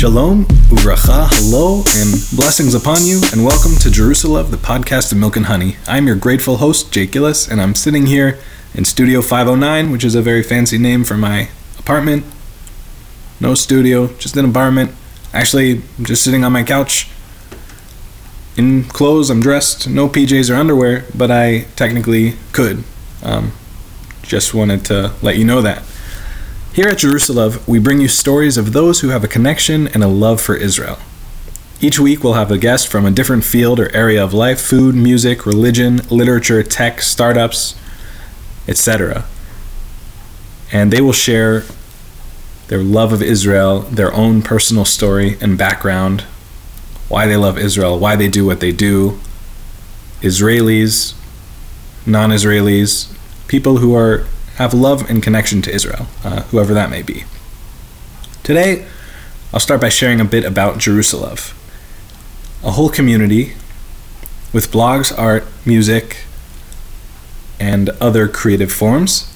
Shalom, uvracha, hello, and blessings upon you, and welcome to Jerusalem, the podcast of Milk and Honey. I'm your grateful host, Jake Gillis, and I'm sitting here in Studio 509, which is a very fancy name for my apartment. No studio, just an environment. Actually, I'm just sitting on my couch. In clothes, I'm dressed, no PJs or underwear, but I technically could. Um, just wanted to let you know that. Here at Jerusalem, we bring you stories of those who have a connection and a love for Israel. Each week, we'll have a guest from a different field or area of life food, music, religion, literature, tech, startups, etc. And they will share their love of Israel, their own personal story and background, why they love Israel, why they do what they do, Israelis, non Israelis, people who are have love and connection to Israel, uh, whoever that may be. Today, I'll start by sharing a bit about Jerusalem, a whole community with blogs, art, music, and other creative forms.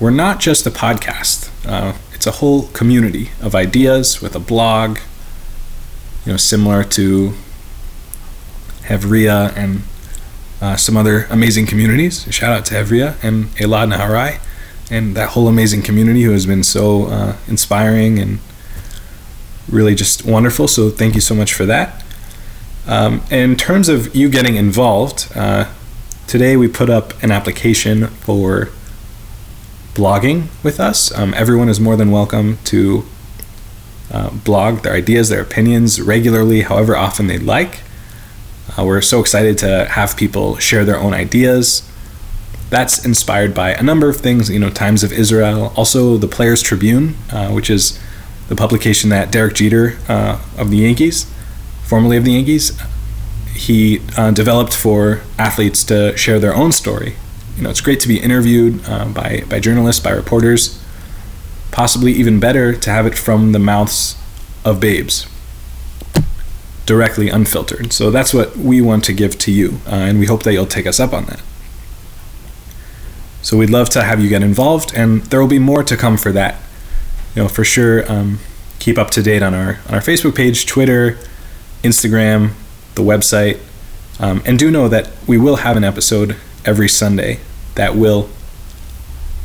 We're not just a podcast. Uh, it's a whole community of ideas with a blog, you know, similar to Hevria and uh, some other amazing communities. Shout out to Hevria and Elad Nehorai and that whole amazing community who has been so uh, inspiring and really just wonderful. So thank you so much for that. Um, in terms of you getting involved, uh, today we put up an application for blogging with us. Um, everyone is more than welcome to uh, blog their ideas, their opinions regularly, however often they'd like. Uh, we're so excited to have people share their own ideas that's inspired by a number of things, you know, Times of Israel, also the Players Tribune, uh, which is the publication that Derek Jeter uh, of the Yankees, formerly of the Yankees, he uh, developed for athletes to share their own story. You know, it's great to be interviewed uh, by, by journalists, by reporters, possibly even better to have it from the mouths of babes, directly unfiltered. So that's what we want to give to you, uh, and we hope that you'll take us up on that. So we'd love to have you get involved, and there will be more to come for that. You know, for sure. Um, keep up to date on our on our Facebook page, Twitter, Instagram, the website, um, and do know that we will have an episode every Sunday that will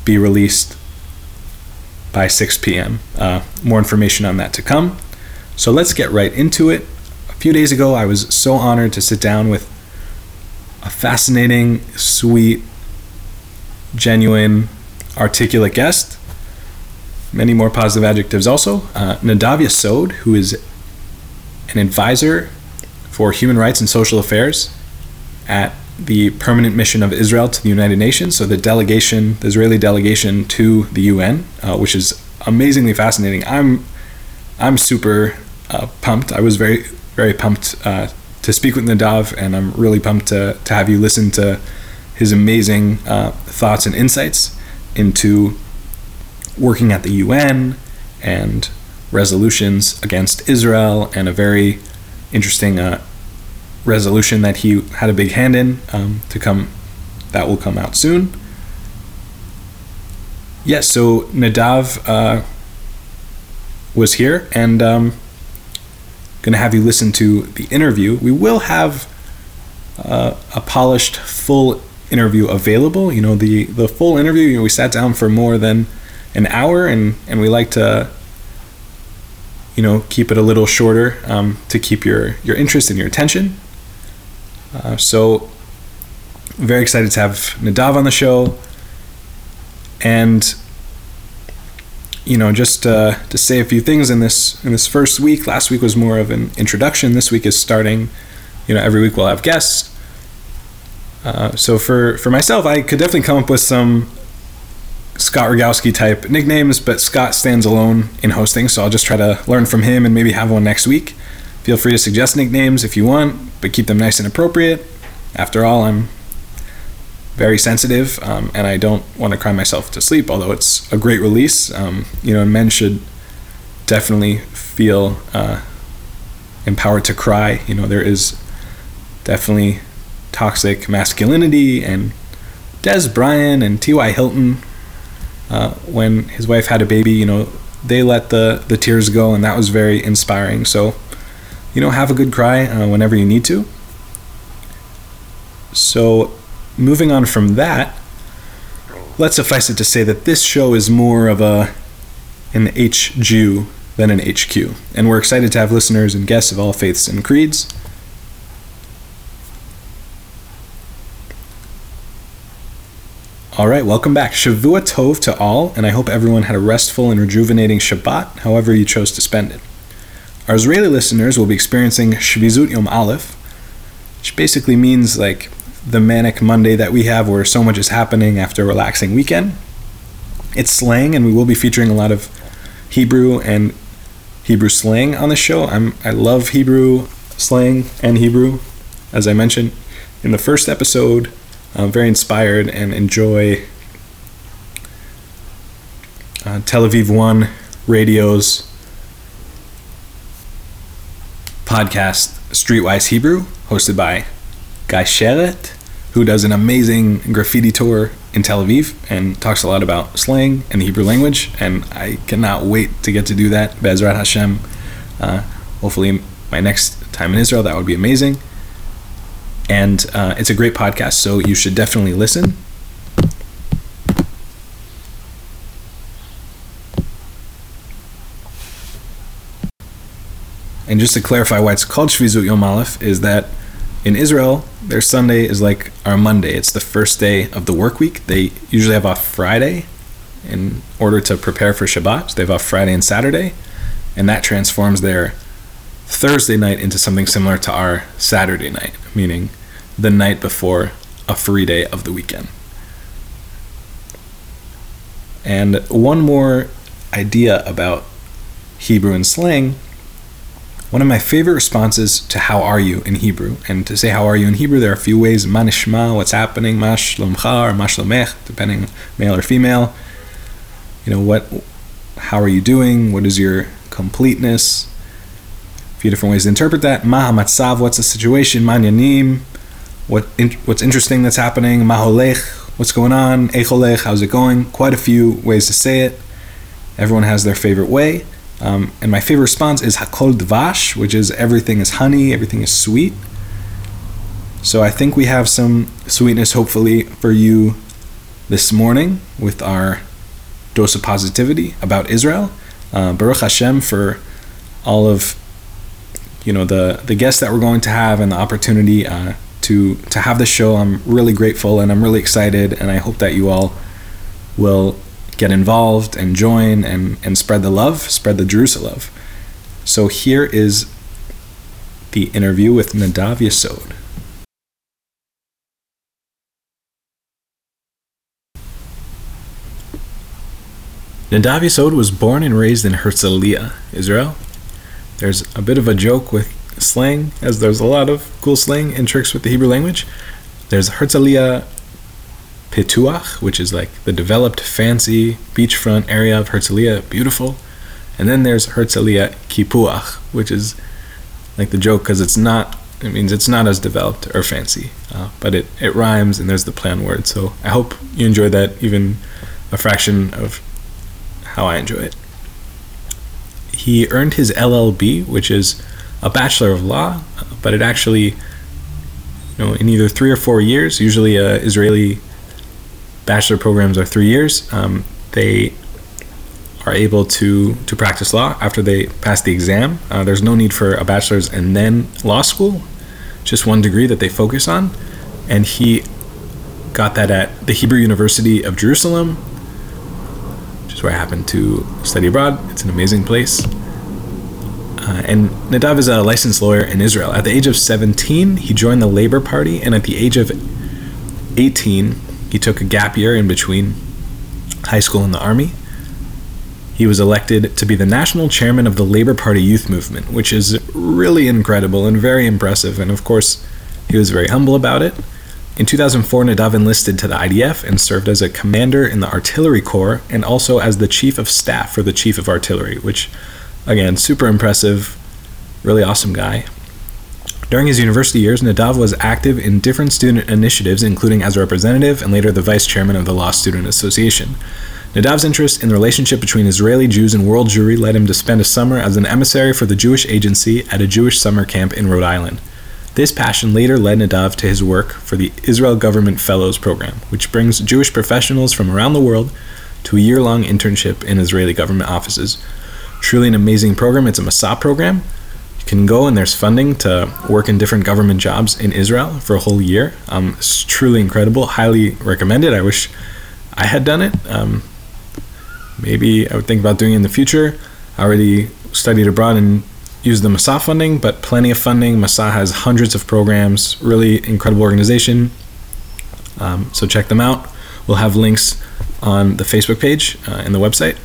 be released by 6 p.m. Uh, more information on that to come. So let's get right into it. A few days ago, I was so honored to sit down with a fascinating, sweet, genuine, articulate guest. Many more positive adjectives also. Uh, Nadav Yesod, who is an advisor for human rights and social affairs at the Permanent Mission of Israel to the United Nations, so the delegation, the Israeli delegation to the UN, uh, which is amazingly fascinating. I'm, I'm super uh, pumped. I was very, very pumped uh, to speak with Nadav, and I'm really pumped to, to have you listen to his amazing uh, thoughts and insights into working at the UN and resolutions against Israel, and a very interesting uh, resolution that he had a big hand in um, to come. That will come out soon. Yes, so Nadav uh, was here, and um, going to have you listen to the interview. We will have uh, a polished, full interview available. You know, the the full interview. You know, we sat down for more than an hour, and and we like to, you know, keep it a little shorter um, to keep your your interest and your attention. Uh, so, very excited to have Nadav on the show, and you know, just uh, to say a few things in this in this first week. Last week was more of an introduction. This week is starting. You know, every week we'll have guests. Uh, so for for myself, I could definitely come up with some Scott Rogowsky type nicknames, but Scott stands alone in hosting, so I'll just try to learn from him and maybe have one next week. Feel free to suggest nicknames if you want, but keep them nice and appropriate. After all, I'm very sensitive, um, and I don't want to cry myself to sleep. Although it's a great release, um, you know, men should definitely feel uh, empowered to cry. You know, there is definitely toxic masculinity and Dez Bryant and T.Y. Hilton, uh, when his wife had a baby, you know, they let the the tears go, and that was very inspiring. So, you know, have a good cry uh, whenever you need to. So, moving on from that, let's suffice it to say that this show is more of a an HJew than an HQ, and we're excited to have listeners and guests of all faiths and creeds. All right, welcome back. Shavua Tov to all, and I hope everyone had a restful and rejuvenating Shabbat, however you chose to spend it. Our Israeli listeners will be experiencing Shvizut Yom Aleph, which basically means like the manic Monday that we have where so much is happening after a relaxing weekend. It's slang, and we will be featuring a lot of Hebrew and Hebrew slang on the show. I'm I love Hebrew slang and Hebrew, as I mentioned in the first episode. I'm very inspired and enjoy uh, Tel Aviv One Radio's podcast Streetwise Hebrew, hosted by Guy Sharett, who does an amazing graffiti tour in Tel Aviv and talks a lot about slang and the Hebrew language. And I cannot wait to get to do that. Bezrat Hashem. Uh, hopefully, my next time in Israel, that would be amazing. And uh, it's a great podcast, so you should definitely listen. And just to clarify why it's called Shvizut Yom Aleph, is that in Israel, their Sunday is like our Monday. It's the first day of the work week. They usually have off Friday in order to prepare for Shabbat. So they have off Friday and Saturday, and that transforms their Thursday night into something similar to our Saturday night, meaning the night before a free day of the weekend. And one more idea about Hebrew and slang. One of my favorite responses to how are you in Hebrew, and to say how are you in Hebrew, there are a few ways. Manishma, what's happening, mash lomcha or mash lomech, depending male or female. You know, what, how are you doing? What is your completeness? A few different ways to interpret that. Ma matzav, what's the situation? Manyanim, what in, what's interesting that's happening, maholech, what's going on, echolech, how's it going? Quite a few ways to say it. Everyone has their favorite way. Um, and my favorite response is hakol dvash, which is everything is honey, everything is sweet. So I think we have some sweetness, hopefully, for you this morning with our dose of positivity about Israel. Uh, Baruch Hashem for all of you know the the guests that we're going to have and the opportunity uh, to to have this show. I'm really grateful and I'm really excited, and I hope that you all will get involved and join and and spread the love, spread the Jerusalem love. So here is the interview with Nadav Yesod. Nadav Yesod was born and raised in Herzliya, Israel. There's a bit of a joke with slang, as there's a lot of cool slang and tricks with the Hebrew language. There's Herzliya Pituach, which is like the developed, fancy beachfront area of Herzliya, beautiful. And then there's Herzliya Kipuach, which is like the joke because it's not, it means it's not as developed or fancy, uh, but it, it rhymes and there's the plan word. So I hope you enjoy that even a fraction of how I enjoy it. He earned his LLB, which is a Bachelor of Law, but it actually, you know, in either three or four years, usually uh, Israeli bachelor programs are three years, um, they are able to, to practice law after they pass the exam. Uh, there's no need for a bachelor's and then law school, just one degree that they focus on. And he got that at the Hebrew University of Jerusalem, which is where I happened to study abroad. It's an amazing place. Uh, and Nadav is a licensed lawyer in Israel. At the age of 17, he joined the Labor Party, and at the age of 18, he took a gap year in between high school and the army. He was elected to be the national chairman of the Labor Party youth movement, which is really incredible and very impressive. And of course, he was very humble about it. In 2004, Nadav enlisted to the IDF and served as a commander in the Artillery Corps and also as the chief of staff for the chief of artillery, which Again, super impressive, really awesome guy. During his university years, Nadav was active in different student initiatives, including as a representative and later the vice chairman of the Law Student Association. Nadav's interest in the relationship between Israeli Jews and world Jewry led him to spend a summer as an emissary for the Jewish Agency at a Jewish summer camp in Rhode Island. This passion later led Nadav to his work for the Israel Government Fellows Program, which brings Jewish professionals from around the world to a year long internship in Israeli government offices. Truly an amazing program. It's a Masa program. You can go and there's funding to work in different government jobs in Israel for a whole year. Um, it's truly incredible. Highly recommended. I wish I had done it. Um, maybe I would think about doing it in the future. I already studied abroad and used the Masa funding, but plenty of funding. Masa has hundreds of programs, really incredible organization. Um, so check them out. We'll have links on the Facebook page uh, and the website.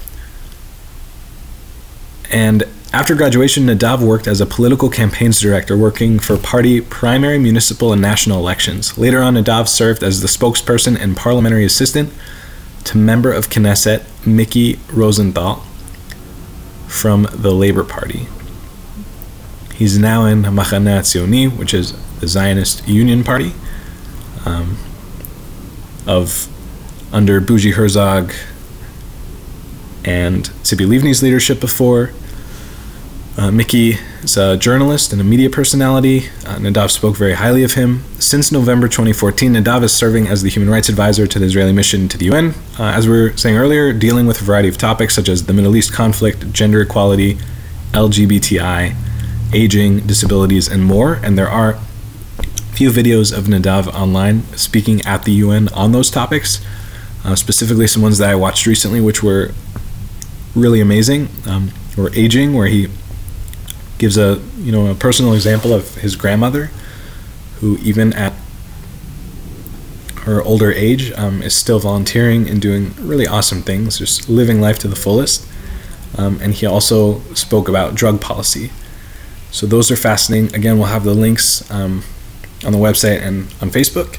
And after graduation, Nadav worked as a political campaigns director, working for party primary, municipal, and national elections. Later on, Nadav served as the spokesperson and parliamentary assistant to member of Knesset Miki Rosenthal from the Labor Party. He's now in Machaneh Tzioni, which is the Zionist Union Party um, of under Bougie Herzog and Tzipi Livni's leadership before. Uh, Miki is a journalist and a media personality. Uh, Nadav spoke very highly of him. Since November 2014, Nadav is serving as the human rights advisor to the Israeli mission to the UN. Uh, as we were saying earlier, dealing with a variety of topics such as the Middle East conflict, gender equality, LGBTI, aging, disabilities, and more. And there are few videos of Nadav online speaking at the UN on those topics, uh, specifically some ones that I watched recently, which were really amazing. Um, or aging, where he gives a you know a personal example of his grandmother, who even at her older age um, is still volunteering and doing really awesome things, just living life to the fullest. Um, and he also spoke about drug policy. So those are fascinating. Again, we'll have the links um, on the website and on Facebook.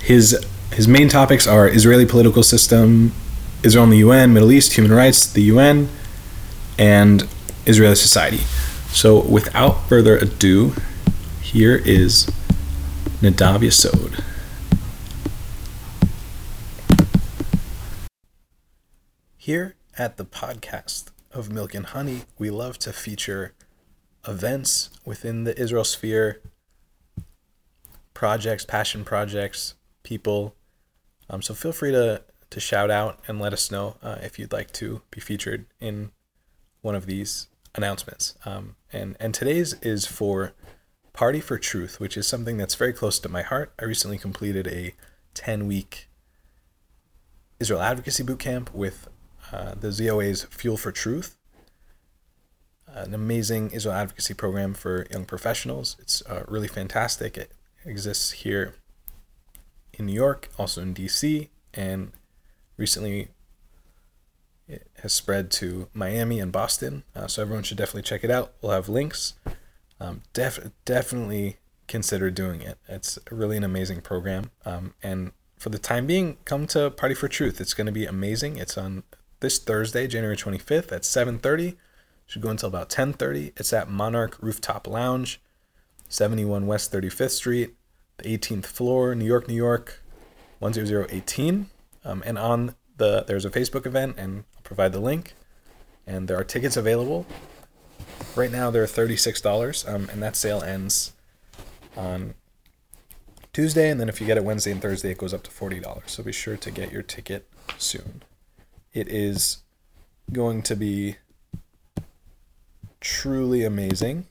His his main topics are Israeli political system, Israel and the UN, Middle East, human rights, the UN, and Israeli society. So, without further ado, here is Nadav Yesod. Here at the podcast of Milk and Honey, we love to feature events within the Israel sphere, projects, passion projects, people. Um, so feel free to to shout out and let us know uh, if you'd like to be featured in one of these announcements. Um, and and today's is for Party for Truth, which is something that's very close to my heart. I recently completed a 10 week Israel Advocacy Boot Camp with uh, the ZOA's Fuel for Truth, an amazing Israel advocacy program for young professionals. It's uh, really fantastic. It exists here in New York, also in DC, and recently it has spread to Miami and Boston. Uh, so everyone should definitely check it out. We'll have links. Um, def- definitely consider doing it. It's really an amazing program. Um, and for the time being, come to Party for Truth. It's going to be amazing. It's on this Thursday, January 25th at 7:30. Should go until about 10:30. It's at Monarch Rooftop Lounge, 71 West 35th Street, the 18th floor, New York, New York, 10018. Um, and on the there's a Facebook event, and provide the link. And there are tickets available. Right now, they're thirty-six dollars, um, and that sale ends on Tuesday. And then if you get it Wednesday and Thursday, it goes up to forty dollars. So be sure to get your ticket soon. It is going to be truly amazing.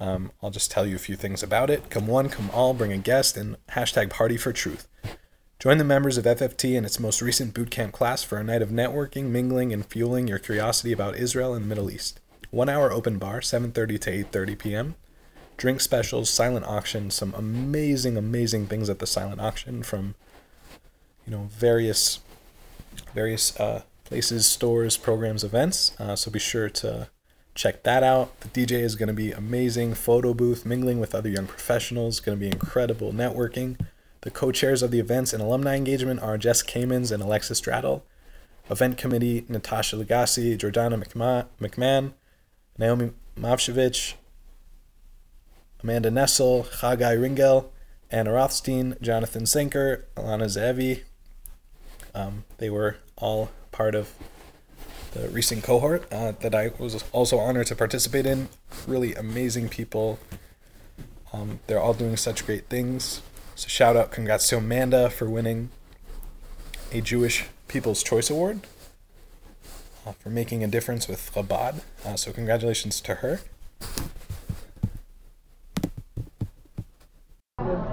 Um, I'll just tell you a few things about it. Come one, come all, bring a guest, and hashtag party for truth. Join the members of FFT in its most recent bootcamp class for a night of networking, mingling, and fueling your curiosity about Israel and the Middle East. One hour open bar, 7.30 to 8.30 p.m. Drink specials, silent auction, some amazing, amazing things at the silent auction from, you know, various, various uh, places, stores, programs, events. Uh, so be sure to check that out. The DJ is going to be amazing. Photo booth, mingling with other young professionals, going to be incredible networking. The co chairs of the events and alumni engagement are Jess Kamens and Alexis Straddle. Event committee Natasha Legassi, Jordana McMahon, Naomi Mavshevich, Amanda Nessel, Chagai Ringel, Anna Rothstein, Jonathan Senker, Alana Zevi. Um, they were all part of the recent cohort uh, that I was also honored to participate in. Really amazing people. Um, they're all doing such great things. So shout out, congrats to Amanda for winning a Jewish People's Choice Award uh, for making a difference with Chabad. Uh, so congratulations to her.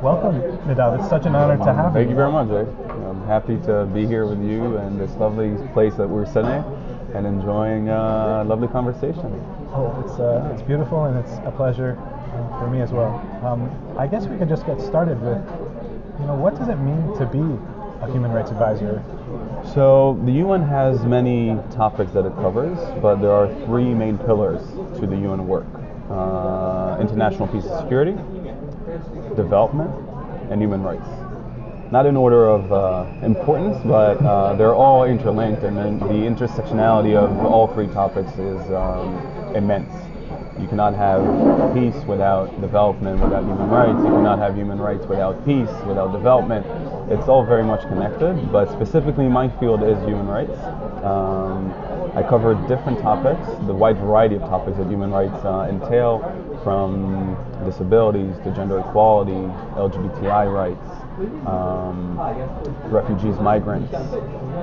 Welcome, Nadav. It's such an honor to have you. Thank you very much, Jake. I'm happy to be here with you and this lovely place that we're sitting and enjoying uh, a lovely conversation. Oh, it's, uh, it's beautiful and it's a pleasure for me as well. Um, I guess we could just get started with, you know, what does it mean to be a human rights advisor? So the UN has many topics that it covers, but there are three main pillars to the UN work: uh, international peace and security, development, and human rights. Not in order of uh, importance, but uh, they're all interlinked, and the intersectionality of all three topics is um, immense. You cannot have peace without development, without human rights. You cannot have human rights without peace, without development. It's all very much connected, but specifically my field is human rights. Um, I cover different topics, the wide variety of topics that human rights uh, entail, from disabilities to gender equality, LGBTI rights, um, refugees, migrants,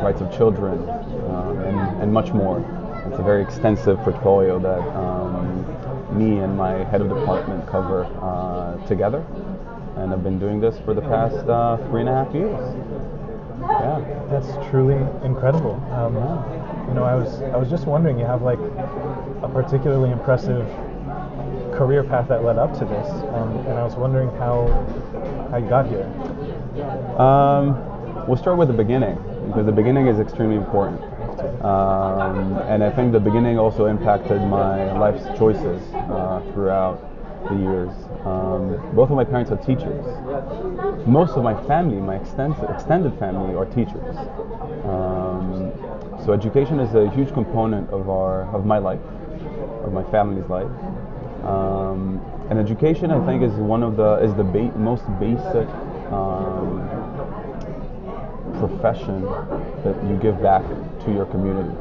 rights of children, um, and, and, much more. It's a very extensive portfolio that um, me and my head of department cover uh, together, and I've been doing this for the past uh, three and a half years. Yeah, that's truly incredible. Um, you know, I was I was just wondering, you have like a particularly impressive career path that led up to this, um, and I was wondering how how you got here. Um, we'll start with the beginning because the beginning is extremely important, um, and I think the beginning also impacted my life's choices uh, throughout the years. Um, both of my parents are teachers. Most of my family, my extended, extended family, are teachers. Um, so education is a huge component of our of my life, of my family's life. Um, and education, I think, is one of the is the ba- most basic um, profession that you give back to your community.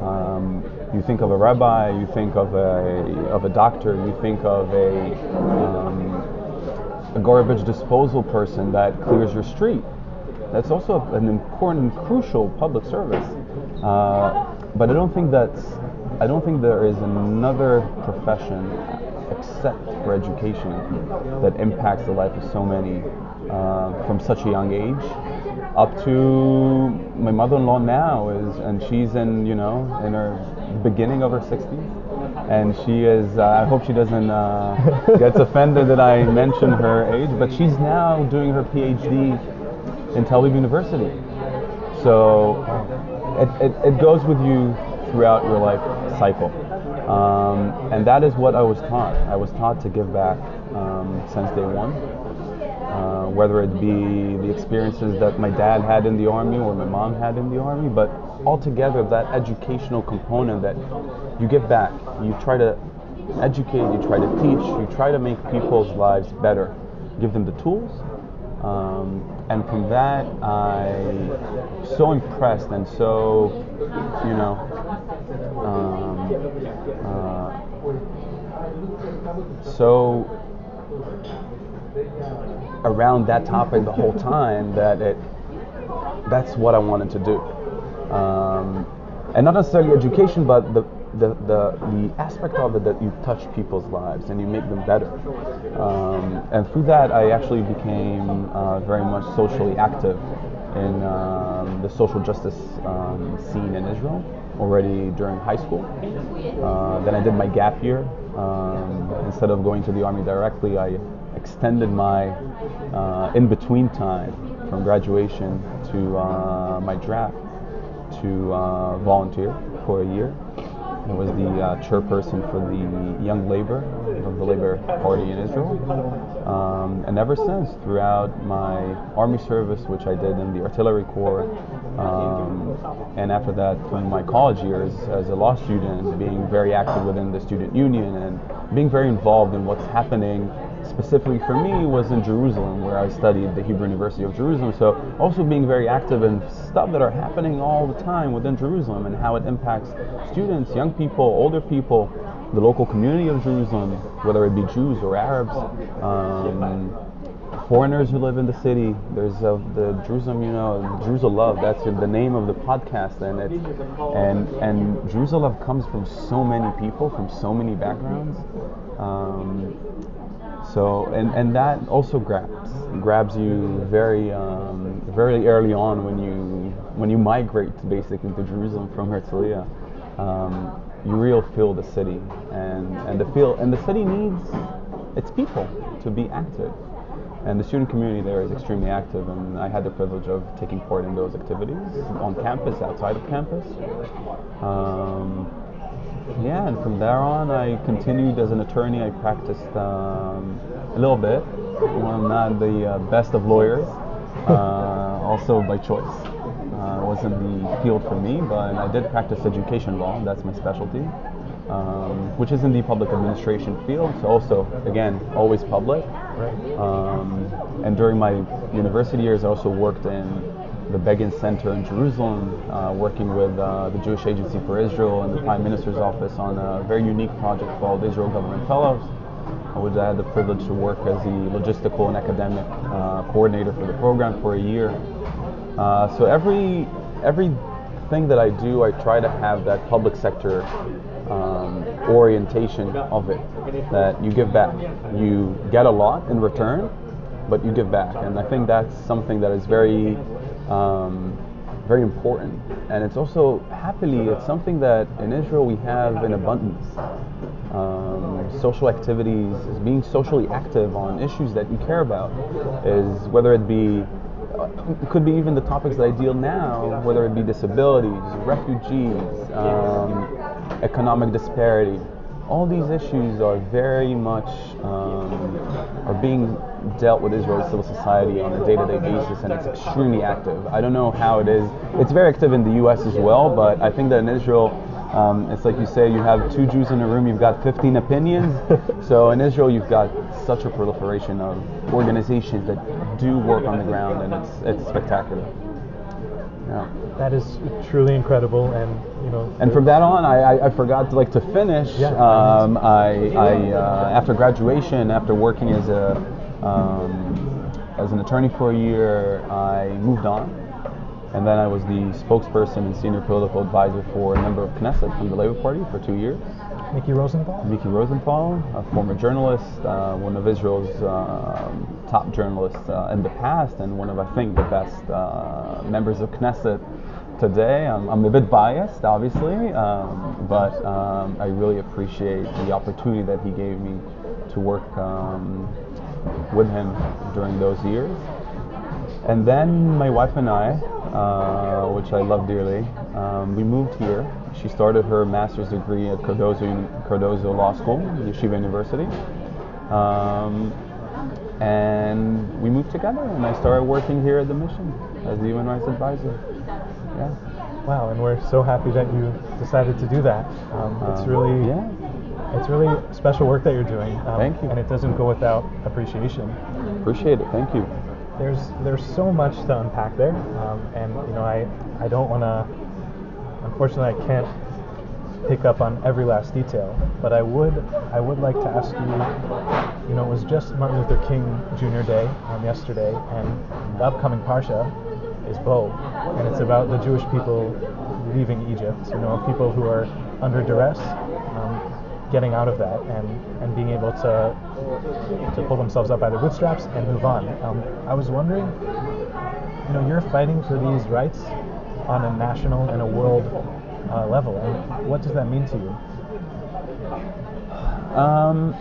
Um, you think of a rabbi, you think of a of a doctor, you think of a um, a garbage disposal person that clears your street. That's also an important, and crucial public service. Uh, but I don't think that's I don't think there is another profession except for education that impacts the life of so many uh, from such a young age up to my mother-in-law now is and she's in you know in her beginning of her 60s and she is uh, i hope she doesn't uh, gets offended that i mention her age but she's now doing her phd in tel aviv university. So it, it, it goes with you throughout your life cycle. Um, and that is what i was taught. I was taught to give back um, since day one uh, whether it be the experiences that my dad had in the army or my mom had in the army, but altogether that educational component that you give back, you try to educate, you try to teach, you try to make people's lives better, give them the tools. Um, and from that, I so impressed and so, you know, um, uh, so around that topic the whole time that it that's what I wanted to do. Um, and not necessarily education, but the, the, the, the aspect of it that you touch people's lives and you make them better. Um, and through that, I actually became uh, very much socially active in um, the social justice um, scene in Israel already during high school. Uh, then I did my gap year. Um, instead of going to the army directly, I extended my uh, in between time from graduation to uh, my draft to uh, volunteer for a year. I was the uh, chairperson for the Young Labor of the Labor Party in Israel. Um, and ever since, throughout my army service, which I did in the artillery corps, um, and after that, through my college years as a law student, being very active within the student union and being very involved in what's happening specifically for me was in Jerusalem, where I studied the Hebrew University of Jerusalem. So also being very active in stuff that are happening all the time within Jerusalem and how it impacts students, young people, older people, the local community of Jerusalem, whether it be Jews or Arabs. Um, foreigners who live in the city. There's uh, the Jerusalem, you know, Jerusalem Love. That's the name of the podcast, and it, and and Jerusalem Love comes from so many people, from so many backgrounds. Um, so and and that also grabs grabs you very um, very early on when you when you migrate basically to Jerusalem from Herzliya. Um, you real feel the city and and the feel and the city needs its people to be active and the student community there is extremely active, and I had the privilege of taking part in those activities on campus, outside of campus. Um, yeah, and from there on, I continued as an attorney. I practiced um, a little bit. Well, I'm not the uh, best of lawyers, uh, also by choice. Uh, wasn't the field for me, but I did practice education law. That's my specialty um, which is in the public administration field. So also, again, always public. Um, and during my university years, I also worked in the Begin Center in Jerusalem, uh, working with uh, the Jewish Agency for Israel and the Prime Minister's office on a very unique project called Israel Government Fellows, which I had the privilege to work as the logistical and academic uh, coordinator for the program for a year. Uh, so every every thing that I do, I try to have that public sector um, orientation of it that you give back. You get a lot in return, but you give back, and I think that's something that is very, um, very important. And it's also happily it's something that in Israel we have in abundance. Um, social activities, being socially active on issues that you care about, is whether it be it could be even the topics that I deal now, whether it be disabilities, refugees, um, economic disparity. All these issues are very much um, are being dealt with Israeli civil society on a day-to-day basis, and it's extremely active. I don't know how it is. It's very active in the U.S. as well, but I think that in Israel, um, it's like you say, you have two Jews in a room, you've got 15 opinions. so in Israel, you've got such a proliferation of organizations that do work on the ground, and it's it's spectacular. Yeah. That is truly incredible, and you know. And from that on, I, I, I forgot to like to finish. Yeah. Um, I, I uh, after graduation, after working as a um, as an attorney for a year, I moved on, and then I was the spokesperson and senior political advisor for a member of Knesset from the Labour Party for two years. Miki Rosenthal? Miki Rosenthal, a former journalist, uh, one of Israel's uh, top journalists uh, in the past, and one of, I think, the best uh, members of Knesset today. I'm, I'm a bit biased, obviously, um, but um, I really appreciate the opportunity that he gave me to work um, with him during those years. And then my wife and I, uh, which I love dearly, um, we moved here she started her master's degree at Cardozo, Cardozo Law School, Yeshiva University. Um, and we moved together, and I started working here at the mission as the human rights advisor. Yeah. Wow, and we're so happy that you decided to do that. Um, it's um, really, yeah. it's really special work that you're doing. Um, Thank you. And it doesn't go without appreciation. Appreciate it. Thank you. There's there's so much to unpack there, um, and you know I I don't want to Unfortunately, I can't pick up on every last detail, but I would I would like to ask you. You know, it was just Martin Luther King Jr. Day um, yesterday, and the upcoming parsha is Bo, and it's about the Jewish people leaving Egypt. You know, people who are under duress, um, getting out of that, and and being able to to pull themselves up by their bootstraps and move on. Um, I was wondering, you know, you're fighting for these rights on a national and a world uh, level. And what does that mean to you? Um,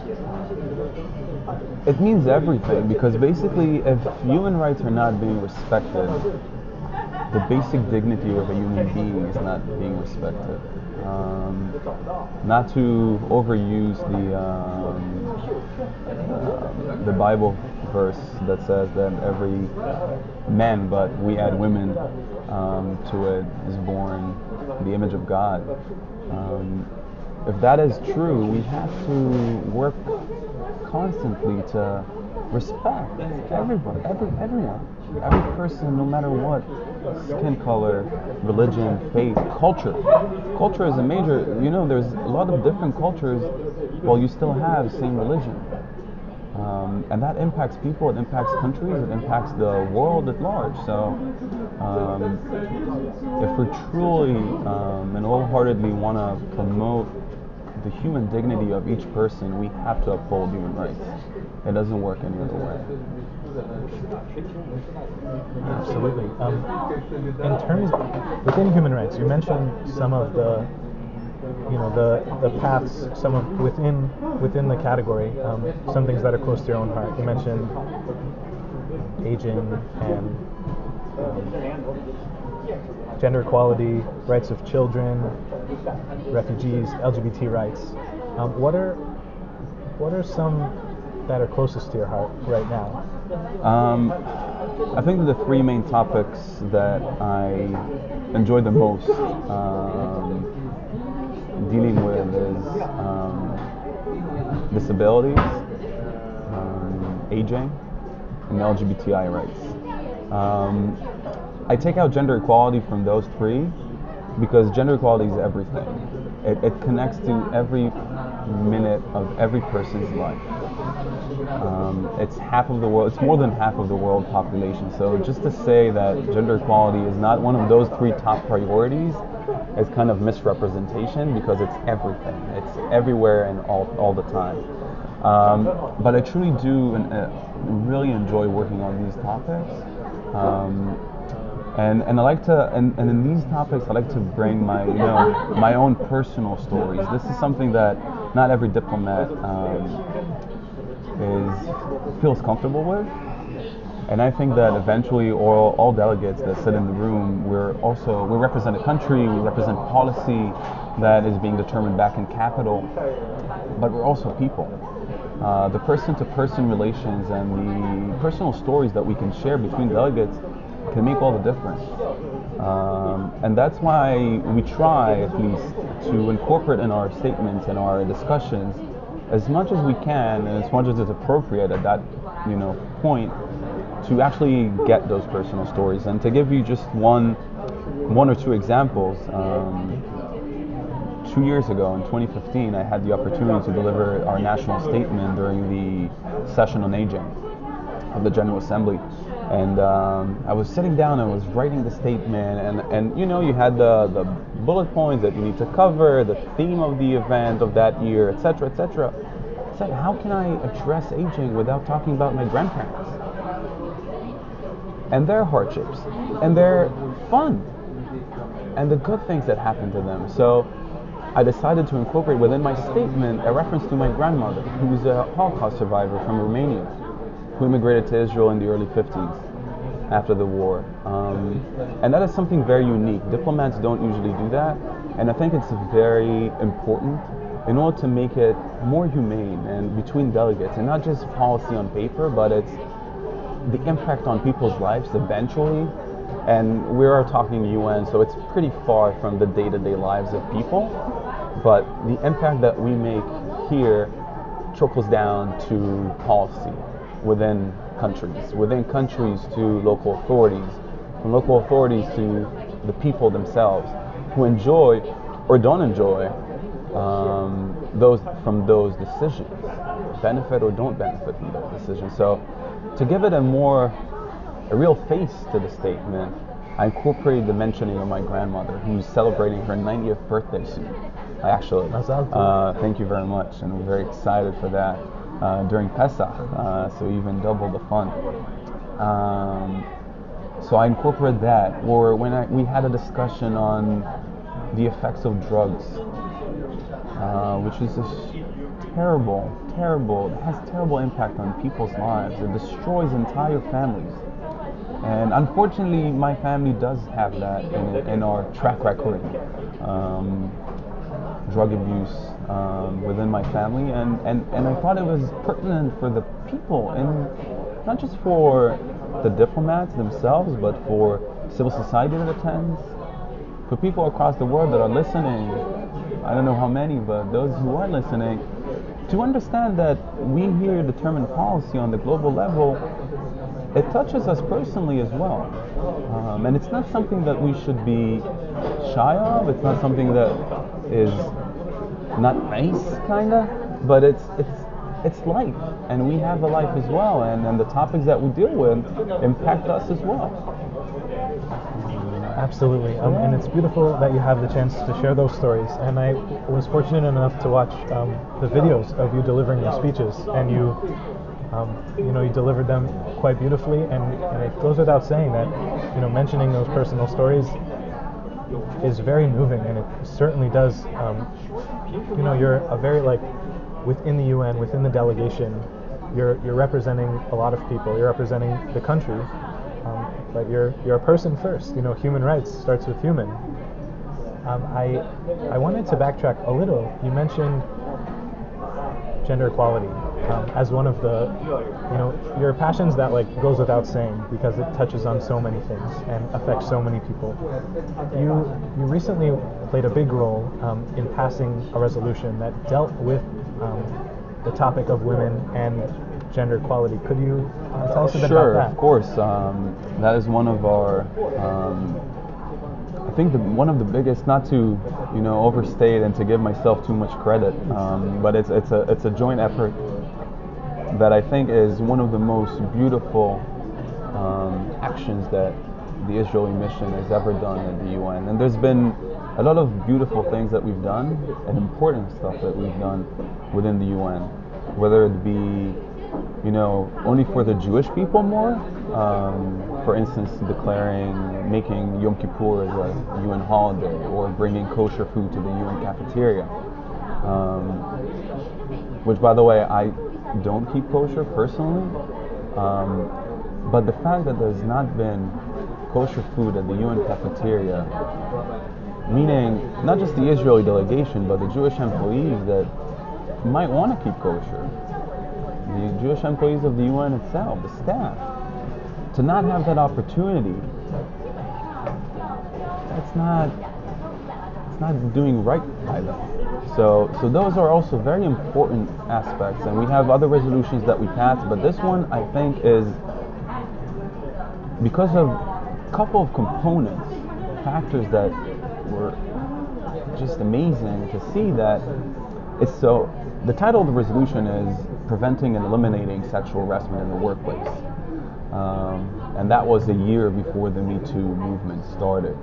it means everything because basically, if human rights are not being respected, the basic dignity of a human being is not being respected. Um, not to overuse the um, uh, the Bible verse that says that every man, but we add women um, to it, is born the image of God. Um, if that is true, we have to work constantly to respect everybody, every, everyone, every person, no matter what skin color, religion, faith, culture. Culture is a major, you know, there's a lot of different cultures while you still have same religion. Um, and that impacts people, it impacts countries, it impacts the world at large. So, um, if we truly um, and wholeheartedly want to promote the human dignity of each person, we have to uphold human rights. It doesn't work any other way. Absolutely. Um, in terms within human rights, you mentioned some of the you know the the paths, some of within within the category, um, some things that are close to your own heart. You mentioned aging and um, gender equality, rights of children, refugees, LGBT rights. Um, what are what are some that are closest to your heart right now? Um, I think the three main topics that I enjoy the most um, dealing with is um, disabilities, um, aging, and LGBTI rights. Um, I take out gender equality from those three because gender equality is everything. It, it connects to every minute of every person's life. Um, it's half of the world, it's more than half of the world population. So just to say that gender equality is not one of those three top priorities is kind of misrepresentation because it's everything. It's everywhere and all, all the time. Um, but I truly do and, uh, really enjoy working on these topics. Um, and, and I like to and, and in these topics I like to bring my you know my own personal stories. This is something that not every diplomat um, is feels comfortable with. And I think that eventually all, all delegates that sit in the room, we're also, we represent a country, we represent policy that is being determined back in capital, but we're also people. Uh, the person-to-person relations and the personal stories that we can share between delegates can make all the difference. Um, and that's why we try, at least, to incorporate in our statements and our discussions as much as we can and as much as it's appropriate at that, you know, point to actually get those personal stories. And to give you just one, one or two examples, um, two years ago in 2015, I had the opportunity to deliver our national statement during the session on aging of the General Assembly. And um, I was sitting down and I was writing the statement, and, and you know, you had the, the bullet points that you need to cover, the theme of the event of that year, etc., etc. I said, how can I address aging without talking about my grandparents? And their hardships and their fun and the good things that happened to them. So I decided to incorporate within my statement a reference to my grandmother, who's a Holocaust survivor from Romania, who immigrated to Israel in the early 50s after the war. Um, and that is something very unique. Diplomats don't usually do that, and I think it's very important in order to make it more humane and between delegates, and not just policy on paper, but it's the impact on people's lives eventually. And we are talking UN, so it's pretty far from the day to day lives of people. But the impact that we make here trickles down to policy within countries, within countries to local authorities, from local authorities to the people themselves who enjoy or don't enjoy um, those from those decisions, benefit or don't benefit from those decisions. So to give it a more, a real face to the statement, I incorporated the mentioning of my grandmother, who's celebrating her 90th birthday soon. Actually, uh, thank you very much, and we're very excited for that uh, during Pesach, uh, so even double the fun. Um, so I incorporated that, or when I, we had a discussion on the effects of drugs, uh, which is this terrible, terrible, it has terrible impact on people's lives. It destroys entire families. And unfortunately, my family does have that in, in our track record. Um, drug abuse um, within my family, and, and, and I thought it was pertinent for the people, and not just for the diplomats themselves, but for civil society that attends, for people across the world that are listening. I don't know how many, but those who are listening, to understand that we here determine policy on the global level, it touches us personally as well. Um, and it's not something that we should be shy of. It's not something that is not nice, kind of, but it's it's it's life, and we have a life as well, and, and the topics that we deal with impact us as well. Absolutely, um, and it's beautiful that you have the chance to share those stories. And I was fortunate enough to watch um, the videos of you delivering your speeches, and you, um, you know, you delivered them quite beautifully. And, and it goes without saying that, you know, mentioning those personal stories is very moving, and it certainly does. Um, you know, you're a very like within the UN, within the delegation, you're you're representing a lot of people. You're representing the country, but you're you're a person first. You know, human rights starts with human. Um, I I wanted to backtrack a little. You mentioned gender equality um, as one of the you know your passions that like goes without saying because it touches on so many things and affects so many people. You you recently played a big role um, in passing a resolution that dealt with um, the topic of women and gender equality. Could you uh, tell us a bit sure, about that? of course. Um, that is one of our. Um, I think the, one of the biggest, not to you know overstate and to give myself too much credit, um, but it's it's a it's a joint effort that I think is one of the most beautiful um, actions that the Israeli mission has ever done at the UN. And there's been a lot of beautiful things that we've done and important stuff that we've done within the UN, whether it be you know, only for the Jewish people more. Um, for instance, declaring, making Yom Kippur as a UN holiday, or bringing kosher food to the UN cafeteria. Um, which, by the way, I don't keep kosher personally. Um, but the fact that there's not been kosher food at the UN cafeteria, meaning not just the Israeli delegation, but the Jewish employees that might want to keep kosher, the Jewish employees of the UN itself, the staff, to not have that opportunity, that's not it's not doing right by them. So so those are also very important aspects and we have other resolutions that we passed, but this one I think is because of a couple of components, factors that were just amazing to see that it's so the title of the resolution is preventing and eliminating sexual harassment in the workplace. Um, and that was a year before the Me Too movement started.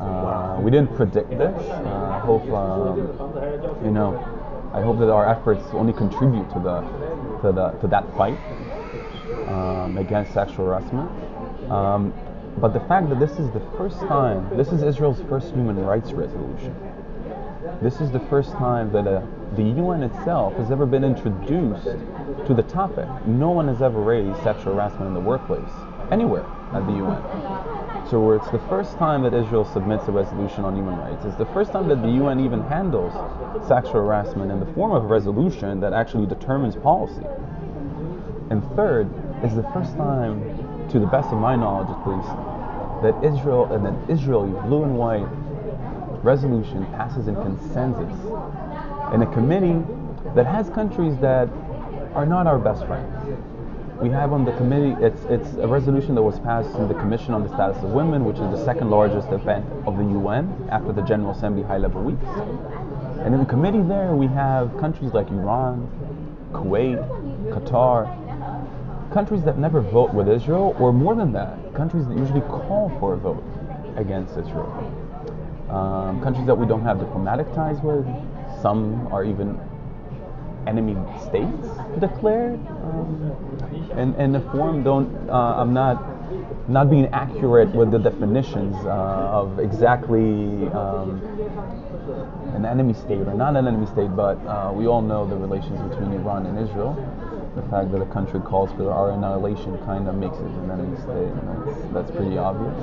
Uh, we didn't predict this. Uh, I hope, um, you know, I hope that our efforts only contribute to the to the to that fight um, against sexual harassment. Um, but the fact that this is the first time, this is Israel's first human rights resolution. This is the first time that a the UN itself has ever been introduced to the topic. No one has ever raised sexual harassment in the workplace, anywhere at the UN. So where it's the first time that Israel submits a resolution on human rights. It's the first time that the UN even handles sexual harassment in the form of a resolution that actually determines policy. And third, is the first time, to the best of my knowledge at least, that Israel and an Israeli blue and white resolution passes in consensus in a committee that has countries that are not our best friends. We have on the committee, it's, it's a resolution that was passed in the Commission on the Status of Women, which is the second largest event of the UN after the General Assembly High Level Weeks. And in the committee there, we have countries like Iran, Kuwait, Qatar, countries that never vote with Israel, or more than that, countries that usually call for a vote against Israel. Um, countries that we don't have diplomatic ties with, some are even enemy states declared. Um, and and the form don't. Uh, I'm not not being accurate with the definitions uh, of exactly um, an enemy state or not an enemy state, but uh, we all know the relations between Iran and Israel. The fact that a country calls for our annihilation kind of makes it an enemy state. That's, that's pretty obvious.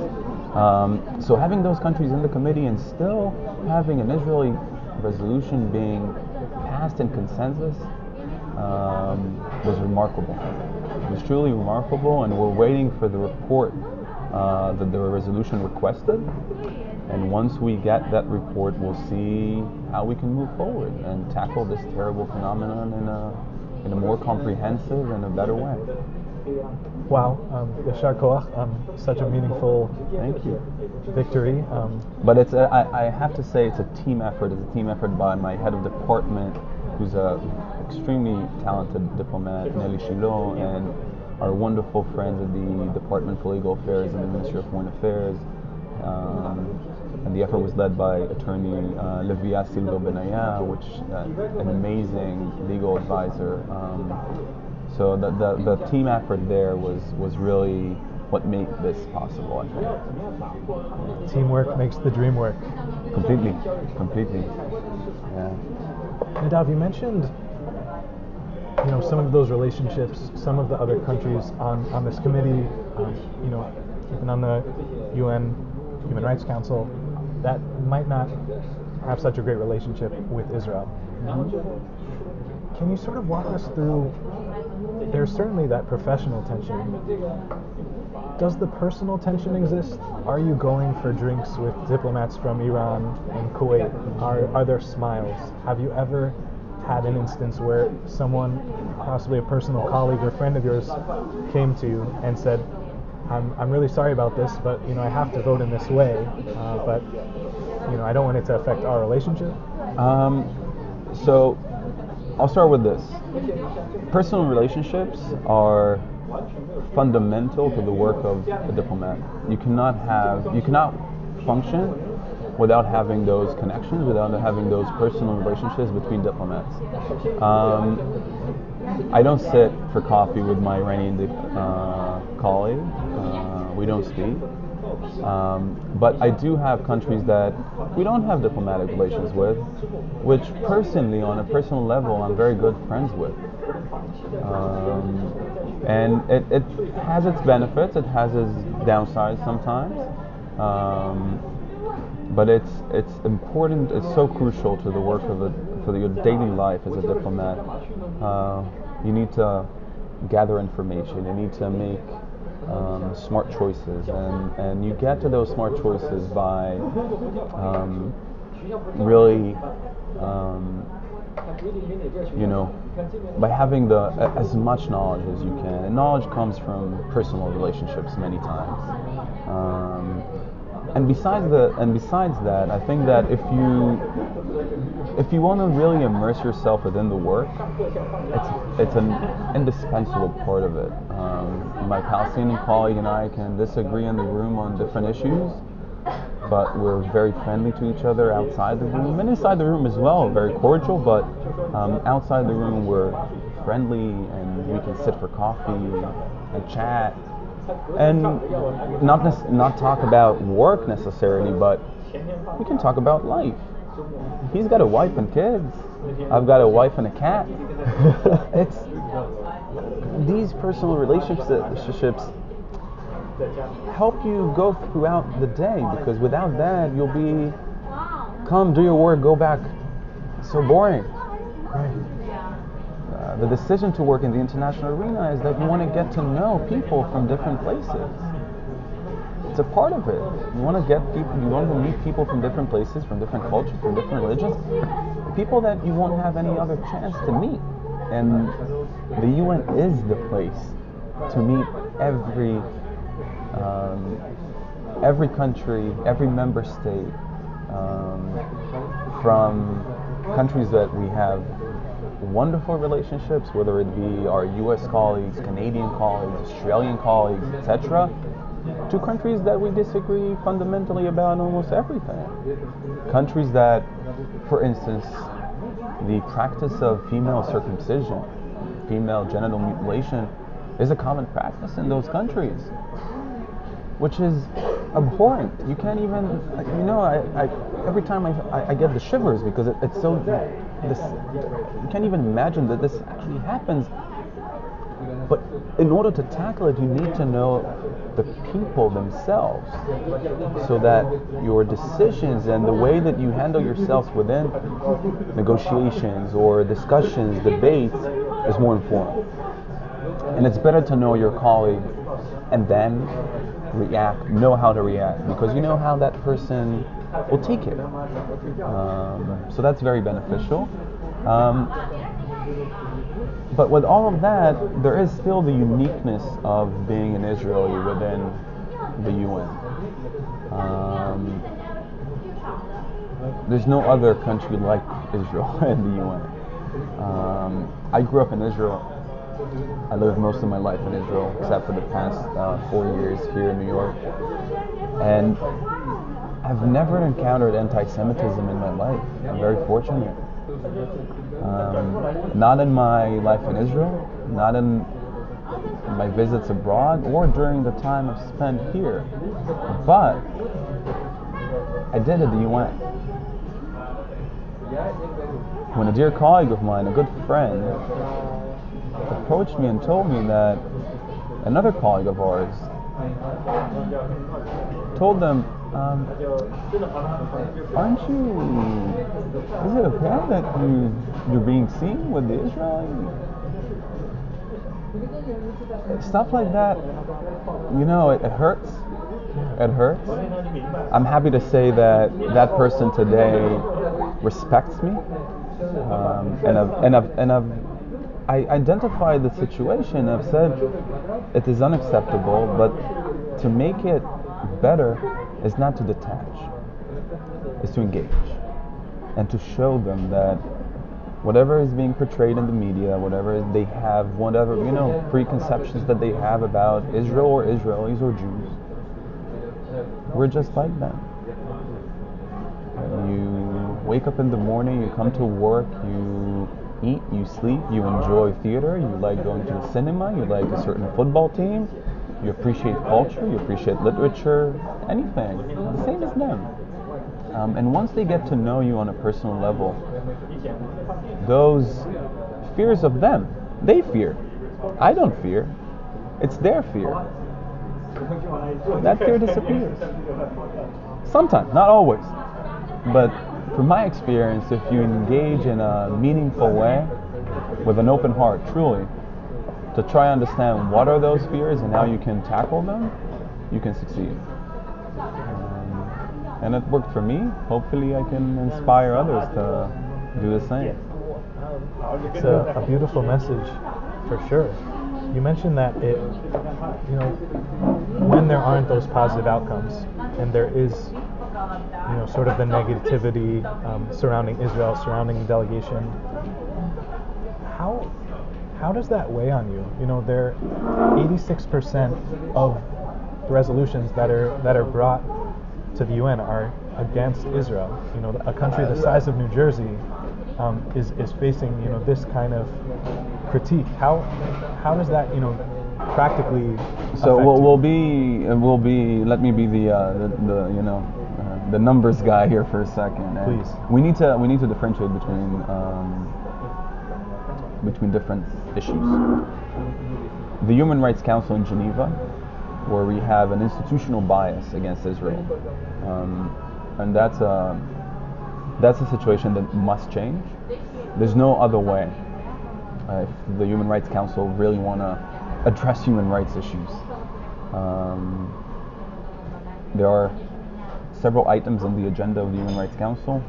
Um, so having those countries in the committee and still having an Israeli resolution being passed in consensus um, was remarkable. It was truly remarkable, and we're waiting for the report uh, that the resolution requested. And once we get that report, we'll see how we can move forward and tackle this terrible phenomenon in a, in a more comprehensive and a better way. Wow, um, Yashar Koach, um, such a meaningful Thank you. victory. Um, But it's a, I, I have to say it's a team effort. It's a team effort by my head of department, who's a extremely talented diplomat, Nelly Shilot, and our wonderful friends at the Department for Legal Affairs and the Ministry of Foreign Affairs. Um, and the effort was led by attorney uh, Levia Silva Benaya, which uh, an amazing legal advisor. Um, so the, the, the team effort there was, was really what made this possible, I think. teamwork makes the dream work. Completely, completely. Yeah. Nadav, you mentioned you know some of those relationships, some of the other countries on, on this committee, um, you know, even on the UN Human Rights Council, that might not have such a great relationship with Israel. Can you sort of walk us through? There's certainly that professional tension. Does the personal tension exist? Are you going for drinks with diplomats from Iran and Kuwait? Are, are there smiles? Have you ever had an instance where someone, possibly a personal colleague or friend of yours, came to you and said, I'm, I'm really sorry about this, but you know I have to vote in this way, uh, but you know I don't want it to affect our relationship. Um, so I'll start with this. Personal relationships are fundamental to the work of a diplomat. You cannot have, you cannot function without having those connections, without having those personal relationships between diplomats. Um, I don't sit for coffee with my Iranian uh, colleague. Uh, we don't speak. Um, but I do have countries that we don't have diplomatic relations with, which personally, on a personal level, I'm very good friends with. Um, and it, it has its benefits, it has its downsides sometimes. Um, but it's it's important. It's so crucial to the work of a for your daily life as a diplomat. Uh, you need to gather information. You need to make um, smart choices, and and you get to those smart choices by um, really. Um, you know, by having the as much knowledge as you can. And knowledge comes from personal relationships many times. And besides the and besides that, I think that if you if you want to really immerse yourself within the work, it's it's an indispensable part of it. Um, my Palestinian colleague and I can disagree in the room on different issues, but we're very friendly to each other outside the room and inside the room as well. Very cordial, but um, outside the room we're friendly and we can sit for coffee and chat and not nec- not talk about work necessarily, but we can talk about life. He's got a wife and kids. I've got a wife and a cat. it's these personal relationships help you go throughout the day because without that you'll be come do your work go back so boring the decision to work in the international arena is that you want to get to know people from different places. It's a part of it. You want to get people you want to meet people from different places from different cultures from different religions people that you won't have any other chance to meet. And the UN is the place to meet every um, every country, every member state, um, from countries that we have wonderful relationships, whether it be our U.S. colleagues, Canadian colleagues, Australian colleagues, etc., to countries that we disagree fundamentally about almost everything. Countries that, for instance, the practice of female circumcision, female genital mutilation, is a common practice in those countries which is abhorrent. You can't even, you know, I, I every time I, I, I, get the shivers because it, it's so, this, you can't even imagine that this actually happens. But in order to tackle it, you need to know the people themselves so that your decisions and the way that you handle yourselves within negotiations or discussions, debates, is more informed. And it's better to know your colleague and then react, know how to react, because you know how that person will take it. Um, so that's very beneficial. Um, but with all of that, there is still the uniqueness of being an Israeli within the UN. Um, there's no other country like Israel in the UN. Um, I grew up in Israel. I lived most of my life in Israel, except for the past uh, four years here in New York. And I've never encountered anti-Semitism in my life. I'm very fortunate. Um, not in my life in Israel, not in my visits abroad, or during the time I've spent here. But I did at the UN. When a dear colleague of mine, a good friend, approached me and told me that another colleague of ours told them, um, aren't you, is it okay that you, you're being seen with the Israeli? Stuff like that, you know, it, it hurts. It hurts. I'm happy to say that that person today respects me, um, and I've, and I've, and I've I identified the situation. I've said it is unacceptable, but to make it better is not to detach, is to engage and to show them that whatever is being portrayed in the media, whatever they have, whatever you know preconceptions that they have about Israel or Israelis or Jews, we're just like them. You wake up in the morning, you come to work, you eat, you sleep, you enjoy theater, you like going to the cinema, you like a certain football team, you appreciate culture, you appreciate literature, anything. The same as them. Um, and once they get to know you on a personal level, those fears of them, they fear. I don't fear. It's their fear. That fear disappears. Sometimes, not always. But from my experience, if you engage in a meaningful way, with an open heart, truly, to try to understand what are those fears and how you can tackle them, you can succeed. Um, and it worked for me. Hopefully, I can inspire others to do the same. It's a, a beautiful message, for sure. You mentioned that it, you know, when there aren't those positive outcomes, and there is, you know, sort of the negativity um, surrounding Israel, surrounding the delegation. How how does that weigh on you? You know, there are 86% of the resolutions that are that are brought to the UN are against Israel. You know, a country the size of New Jersey um, is is facing you know this kind of critique. How how does that you know practically? So we'll, we'll be uh, we'll be let me be the uh, the, the you know uh, the numbers guy here for a second. And Please. We need to we need to differentiate between um, between different issues. The Human Rights Council in Geneva, where we have an institutional bias against Israel, um, and that's a that's a situation that must change. There's no other way. Uh, if the Human Rights Council really want to address human rights issues, um, there are several items on the agenda of the Human Rights Council.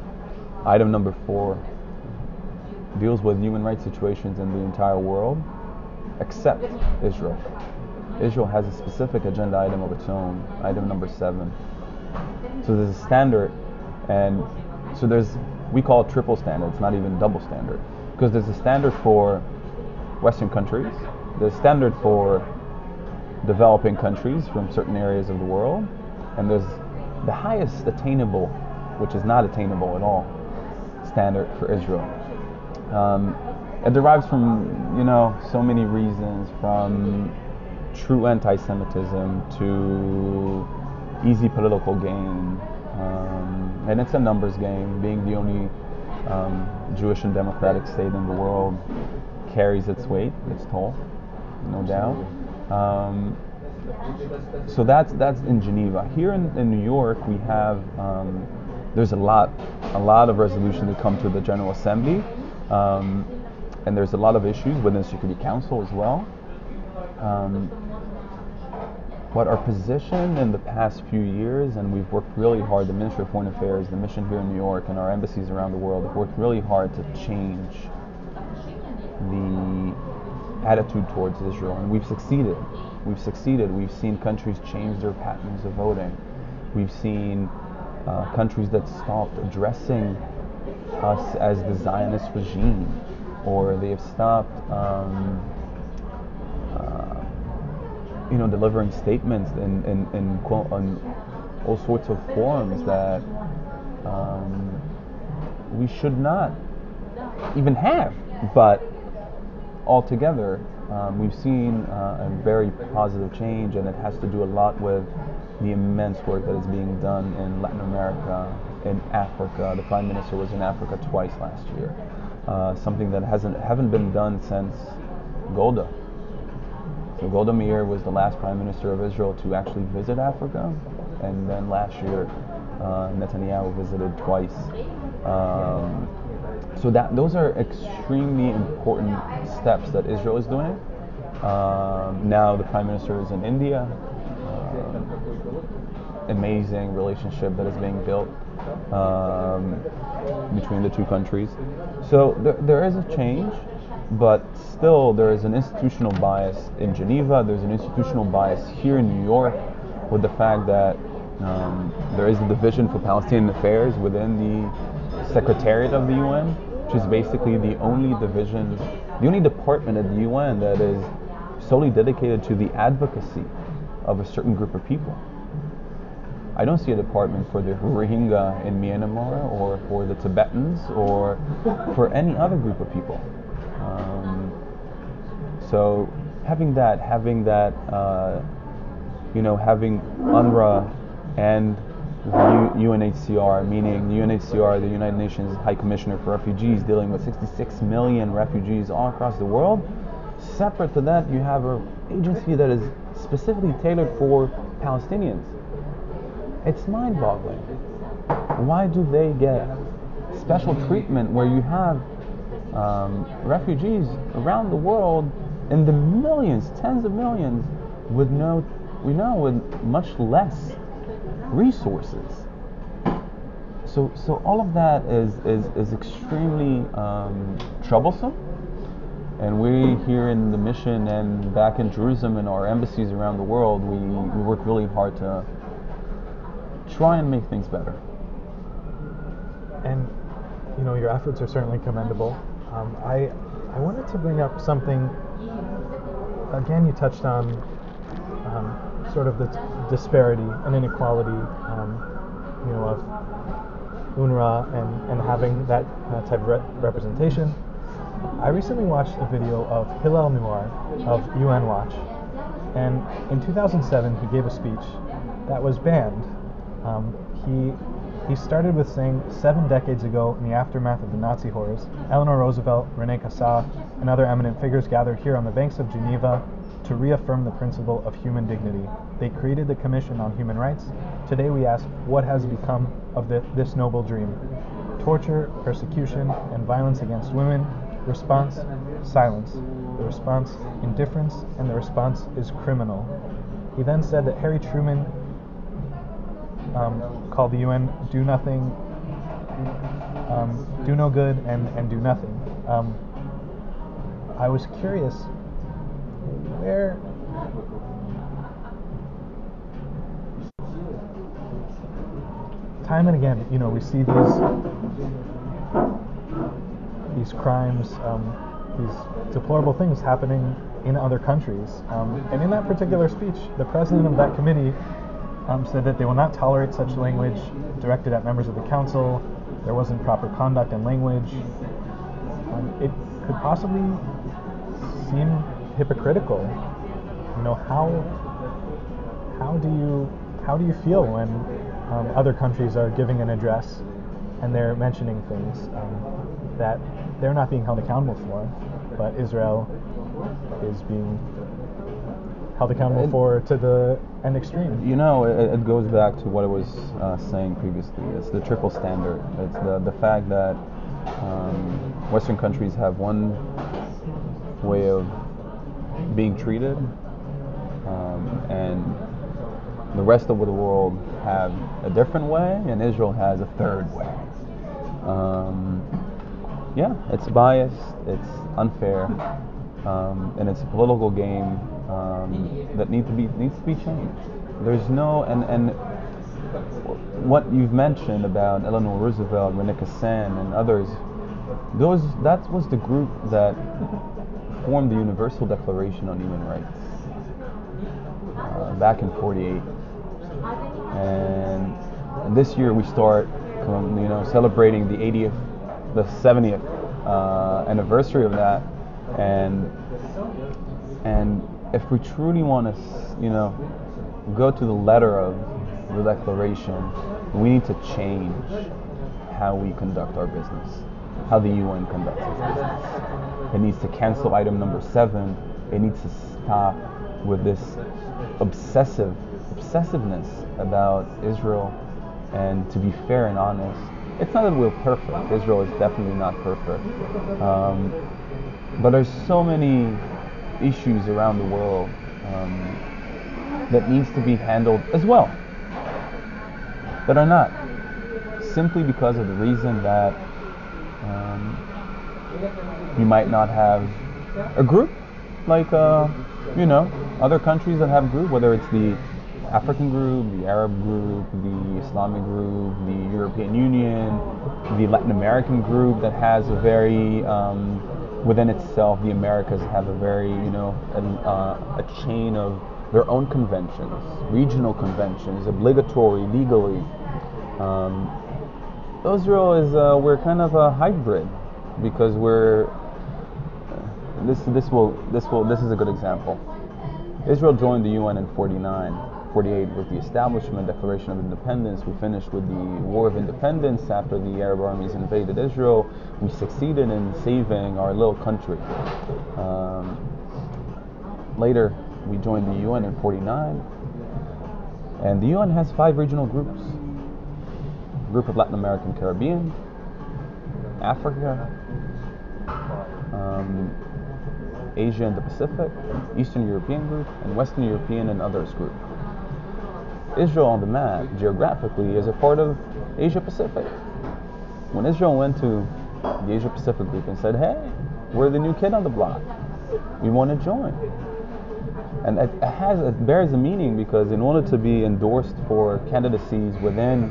Item number four deals with human rights situations in the entire world, except Israel. Israel has a specific agenda item of its own, item number seven. So there's a standard, and so there's we call it triple standard. It's not even double standard because there's a standard for Western countries, there's a standard for developing countries from certain areas of the world, and there's the highest attainable, which is not attainable at all, standard for Israel. Um, it derives from you know so many reasons, from true anti-Semitism to easy political gain, um, and it's a numbers game. Being the only um, Jewish and democratic state in the world carries its weight, its toll, no doubt. Um, so that's that's in Geneva. Here in, in New York, we have um, there's a lot a lot of resolutions to come to the General Assembly, um, and there's a lot of issues within Security Council as well. Um, but our position in the past few years, and we've worked really hard, the Ministry of Foreign Affairs, the mission here in New York, and our embassies around the world have worked really hard to change the attitude towards Israel, and we've succeeded. We've succeeded. We've seen countries change their patterns of voting. We've seen uh, countries that stopped addressing us as the Zionist regime, or they have stopped, um, uh, you know, delivering statements in in, in, quote, in all sorts of forms that um, we should not even have. But altogether, um, we've seen uh, a very positive change, and it has to do a lot with the immense work that is being done in Latin America, in Africa. The Prime Minister was in Africa twice last year, uh, something that hasn't haven't been done since Golda. So Golda Meir was the last Prime Minister of Israel to actually visit Africa, and then last year uh, Netanyahu visited twice. Um, so that those are extremely important steps that Israel is doing. Um, now the prime minister is in India. Uh, amazing relationship that is being built um, between the two countries. So there, there is a change, but still there is an institutional bias in Geneva. There's an institutional bias here in New York with the fact that um, there is a division for Palestinian affairs within the Secretariat of the UN, which is basically the only division, the only department at the UN that is solely dedicated to the advocacy of a certain group of people. I don't see a department for the Rohingya in Myanmar or for the Tibetans or for any other group of people. Um, so having that, having that, uh, you know, having UNRWA and UNHCR, meaning UNHCR, the United Nations High Commissioner for Refugees, dealing with 66 million refugees all across the world. Separate to that, you have an agency that is specifically tailored for Palestinians. It's mind boggling. Why do they get special treatment where you have um, refugees around the world in the millions, tens of millions, with no, we know, with much less resources. So, so all of that is, is, is extremely um, troublesome. And we here in the mission and back in Jerusalem and our embassies around the world, we, we work really hard to try and make things better. And you know your efforts are certainly commendable. Um, I I wanted to bring up something. Again, you touched on um, sort of the t- disparity and inequality, um, you know, of UNRWA and, and having that type of re- representation. I recently watched a video of Hillel Neuer of UN Watch, and in 2007 he gave a speech that was banned. Um, he he started with saying seven decades ago, in the aftermath of the Nazi horrors, Eleanor Roosevelt, Rene Cassin, and other eminent figures gathered here on the banks of Geneva to reaffirm the principle of human dignity. They created the Commission on Human Rights. Today we ask, what has become of the, this noble dream? Torture, persecution, and violence against women. Response, silence. The response, indifference, and the response is criminal. He then said that Harry Truman um, called the UN "Do Nothing, um, Do No Good, and, and Do Nothing." Um, I was curious where time and again, you know, we see these these crimes, um, these deplorable things happening in other countries. Um, and in that particular speech, the president of that committee um, said that they will not tolerate such language directed at members of the council. There wasn't proper conduct and language. Um, it could possibly seem hypocritical. You know how how do you how do you feel when um, other countries are giving an address and they're mentioning things um, that they're not being held accountable for, but Israel is being held accountable for to the end extreme. You know, it, it goes back to what I was uh, saying previously. It's the triple standard. It's the, the fact that um, Western countries have one way of being treated, um, and the rest of the world have a different way, and Israel has a third way. Um, yeah, it's biased, it's unfair, um, and it's a political game um, that needs to be needs to be changed. There's no and and what you've mentioned about Eleanor Roosevelt, Rene Cassin, and others. Those that was the group that formed the Universal Declaration on Human Rights uh, back in '48, and, this year we start, you know, celebrating the 80th, the 70th uh, anniversary of that, and and if we truly want to, you know, go to the letter of the Declaration, we need to change how we conduct our business, how the UN conducts its business. It needs to cancel item number seven. It needs to stop with this obsessive obsessiveness about Israel. And to be fair and honest, it's not that we're perfect. Israel is definitely not perfect. Um, but there's so many issues around the world um, that needs to be handled as well that are not simply because of the reason that um, you might not have a group like uh, you know other countries that have group whether it's the African group, the Arab group, the Islamic group, the European Union, the Latin American group that has a very um, within itself, the Americas have a very, you know, a, uh, a chain of their own conventions, regional conventions, obligatory, legally. Um, Israel is uh, we're kind of a hybrid because we're this this will this will this is a good example. Israel joined the UN in 49. 48 with the establishment Declaration of Independence. We finished with the War of Independence after the Arab armies invaded Israel. We succeeded in saving our little country. Um, later, we joined the UN in 49. And the UN has five regional groups. Group of Latin American Caribbean, Africa, um, Asia and the Pacific, Eastern European group, and Western European and others group. Israel on the map geographically is a part of Asia Pacific. When Israel went to the Asia Pacific group and said, hey, we're the new kid on the block, we want to join. And it has it bears a meaning because in order to be endorsed for candidacies within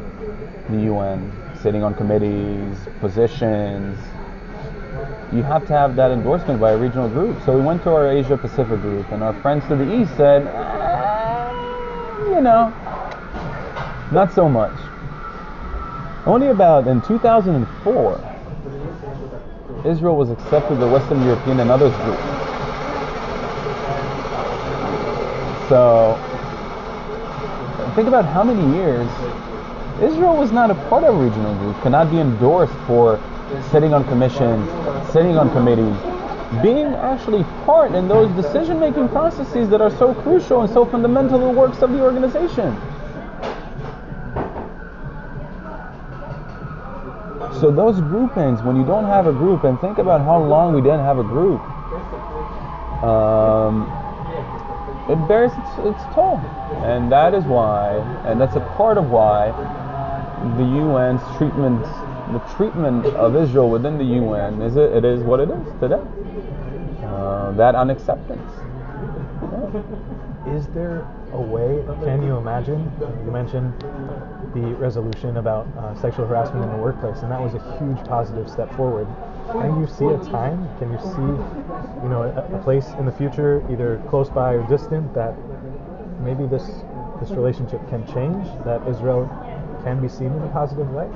the UN, sitting on committees, positions, you have to have that endorsement by a regional group. So we went to our Asia Pacific group, and our friends to the east said, eh, you know, not so much. Only about in 2004, Israel was accepted the Western European and others group. So think about how many years Israel was not a part of a regional group, cannot be endorsed for sitting on commissions, sitting on committees, being actually part in those decision-making processes that are so crucial and so fundamental to the works of the organization. So those groupings, when you don't have a group, and think about how long we didn't have a group, um, it bears its, its toll, and that is why, and that's a part of why the UN's treatment, the treatment of Israel within the UN is it, it is what it is today. Uh, that unacceptance. Is there a way? Can you imagine? You mentioned the resolution about uh, sexual harassment in the workplace, and that was a huge positive step forward. Can you see a time? Can you see, you know, a, a place in the future, either close by or distant, that maybe this this relationship can change? That Israel can be seen in a positive way?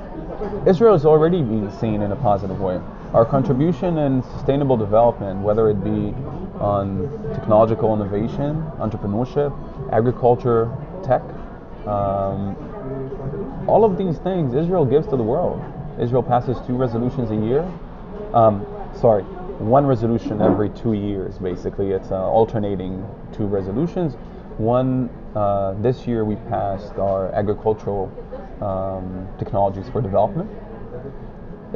Israel is already being seen in a positive way. Our contribution in sustainable development, whether it be on technological innovation, entrepreneurship, agriculture, tech, um, all of these things Israel gives to the world. Israel passes two resolutions a year. Um, sorry, one resolution every two years, basically. It's uh, alternating two resolutions. One, uh, this year we passed our agricultural um, technologies for development.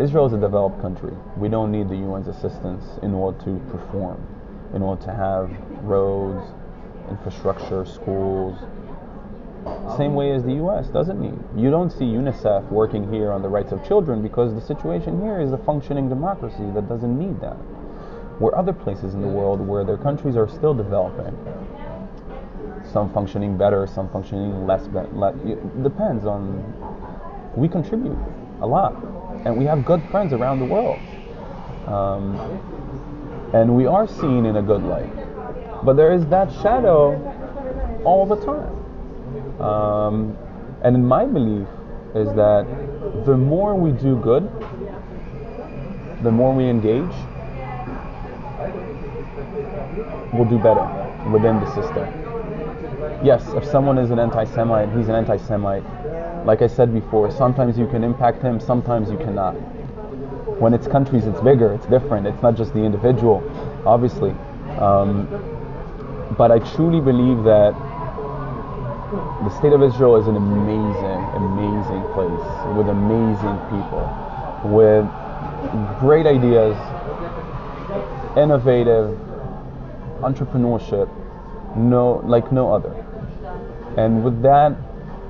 Israel is a developed country. We don't need the UN's assistance in order to perform, in order to have roads, infrastructure, schools, Same way as the US doesn't need. You don't see UNICEF working here on the rights of children because the situation here is a functioning democracy that doesn't need that. Where other places in the world where their countries are still developing, some functioning better, some functioning less. It depends on. We contribute a lot, and we have good friends around the world, um, and we are seen in a good light. But there is that shadow all the time, um, and in my belief is that the more we do good, the more we engage, we'll do better within the system yes, if someone is an anti-Semite, he's an anti-Semite. Like I said before, sometimes you can impact him, sometimes you cannot. When it's countries, it's bigger, it's different. It's not just the individual, obviously. Um, but I truly believe that the state of Israel is an amazing, amazing place with amazing people, with great ideas, innovative entrepreneurship, no like no other. And with that,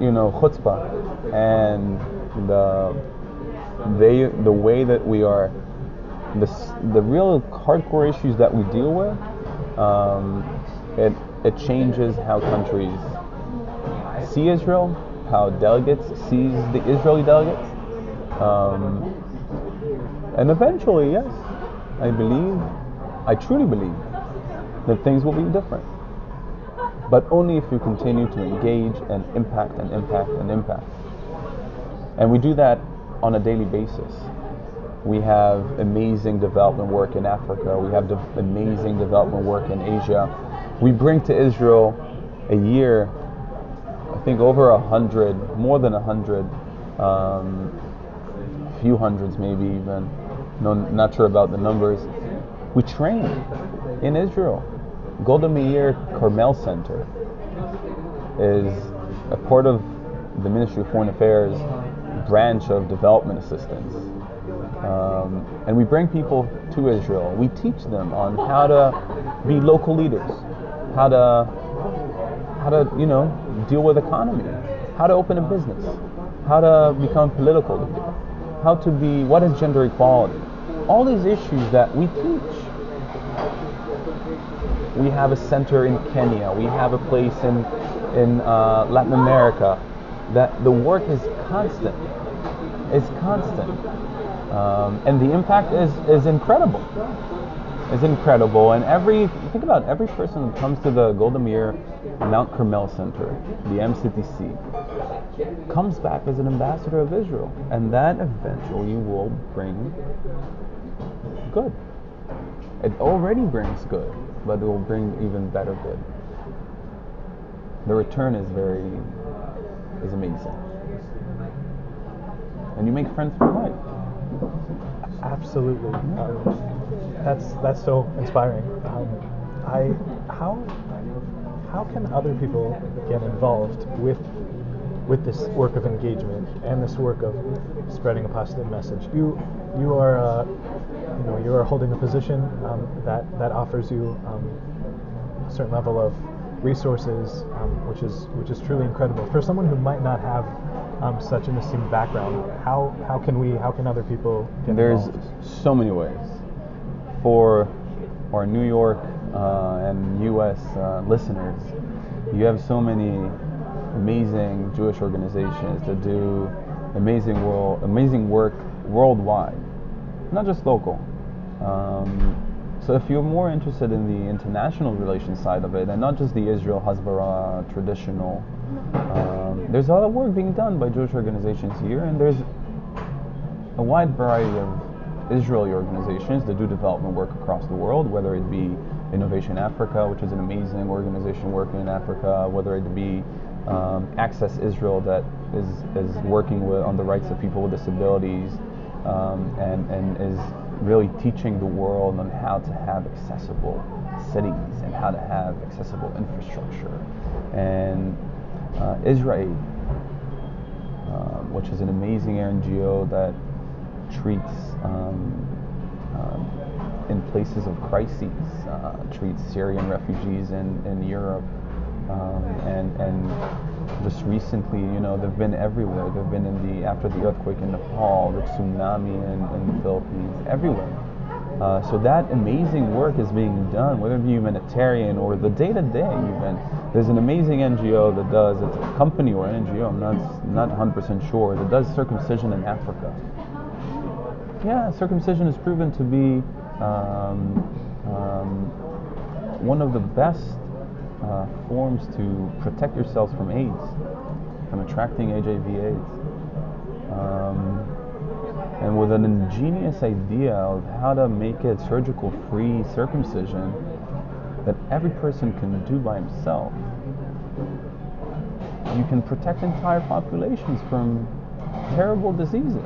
you know, chutzpah. And the they the way that we are the the real hardcore issues that we deal with, um, it it changes how countries see Israel, how delegates sees the Israeli delegates, um, and eventually, yes, I believe, I truly believe that things will be different but only if you continue to engage and impact and impact and impact. And we do that on a daily basis. We have amazing development work in Africa. We have de- amazing development work in Asia. We bring to Israel a year, I think over a hundred, more than a hundred, um, few hundreds maybe even. No, not sure about the numbers. We train in Israel Golda Meir Carmel Center is a part of the Ministry of Foreign Affairs branch of development assistance. Um, and we bring people to Israel. We teach them on how to be local leaders, how to how to you know deal with economy, how to open a business, how to become political leader, how to be what is gender equality. All these issues that we teach we have a center in Kenya. We have a place in in uh, Latin America. That the work is constant. It's constant, um, and the impact is is incredible. Is incredible, and every think about every person who comes to the Golda Meir Mount Carmel Center, the MCTC, comes back as an ambassador of Israel, and that eventually will bring good. It already brings good but it will bring even better good. The return is very is amazing, and you make friends for life. Absolutely, um, that's that's so inspiring. Um, I how how can other people get involved with with this work of engagement and this work of spreading a positive message? You you are uh, you know you are holding a position um, that that offers you um, a certain level of resources, um, which is which is truly incredible for someone who might not have um, such an esteemed background. How how can we how can other people get There's involved? so many ways for our New York uh, and U.S. Uh, listeners. You have so many amazing Jewish organizations that do amazing world amazing work worldwide, not just local. Um, so if you're more interested in the international relations side of it, and not just the Israel Hasbara traditional, um, there's a lot of work being done by Jewish organizations here, and there's a wide variety of Israeli organizations that do development work across the world, whether it be Innovation Africa, which is an amazing organization working in Africa, whether it be um, Access Israel that is, is working with, on the rights of people with disabilities um, and, and is really teaching the world on how to have accessible cities and how to have accessible infrastructure. And uh, IsraAID, um, which is an amazing NGO that treats um, um, in places of crises, uh, treats Syrian refugees in, in Europe um, and, and just recently, you know, they've been everywhere. They've been in the after the earthquake in Nepal, the tsunami in, in the Philippines, everywhere. Uh, so that amazing work is being done, whether it be humanitarian or the day-to-day even. There's an amazing NGO that does, it's a company or an NGO, I'm not, not 100% sure, that does circumcision in Africa. Yeah, circumcision is proven to be um, um, one of the best uh, forms to protect yourselves from AIDS, from attracting HIV/AIDS. Um, and with an ingenious idea of how to make it surgical free circumcision that every person can do by himself, you can protect entire populations from terrible diseases.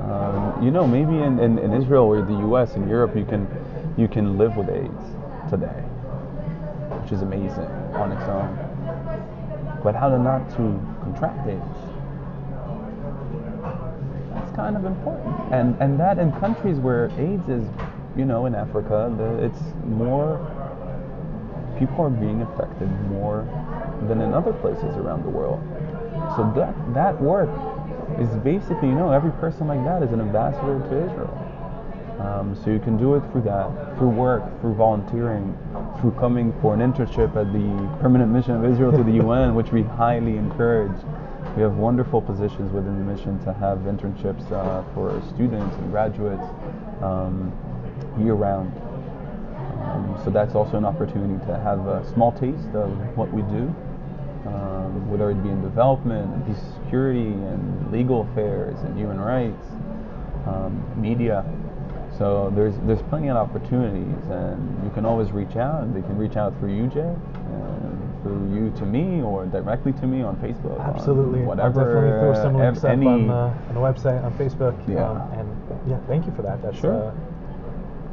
Um, you know, maybe in, in, in, Israel or the US and Europe, you can you can live with AIDS today, which is amazing on its own. But how to not to contract? That's kind of important. And and that in countries where AIDS is, you know, in Africa, the, it's more people are being affected more than in other places around the world. So that that work is basically, you know, every person like that is an ambassador to Israel. Um, so you can do it through that, through work, through volunteering, through coming for an internship at the Permanent Mission of Israel to the UN, which we highly encourage. We have wonderful positions within the mission to have internships uh, for students and graduates um, year round. Um, so that's also an opportunity to have a small taste of what we do, um, whether it be in development, and peace security, and legal affairs, and human rights, um, media. So there's there's plenty of opportunities, and you can always reach out. And they can reach out through you UJ, through you to me or directly to me on Facebook. Absolutely. On whatever. I'll definitely throw some links up any, on, the, on the website, on Facebook. Yeah. Um, and yeah, thank you for that. That's, sure. Uh,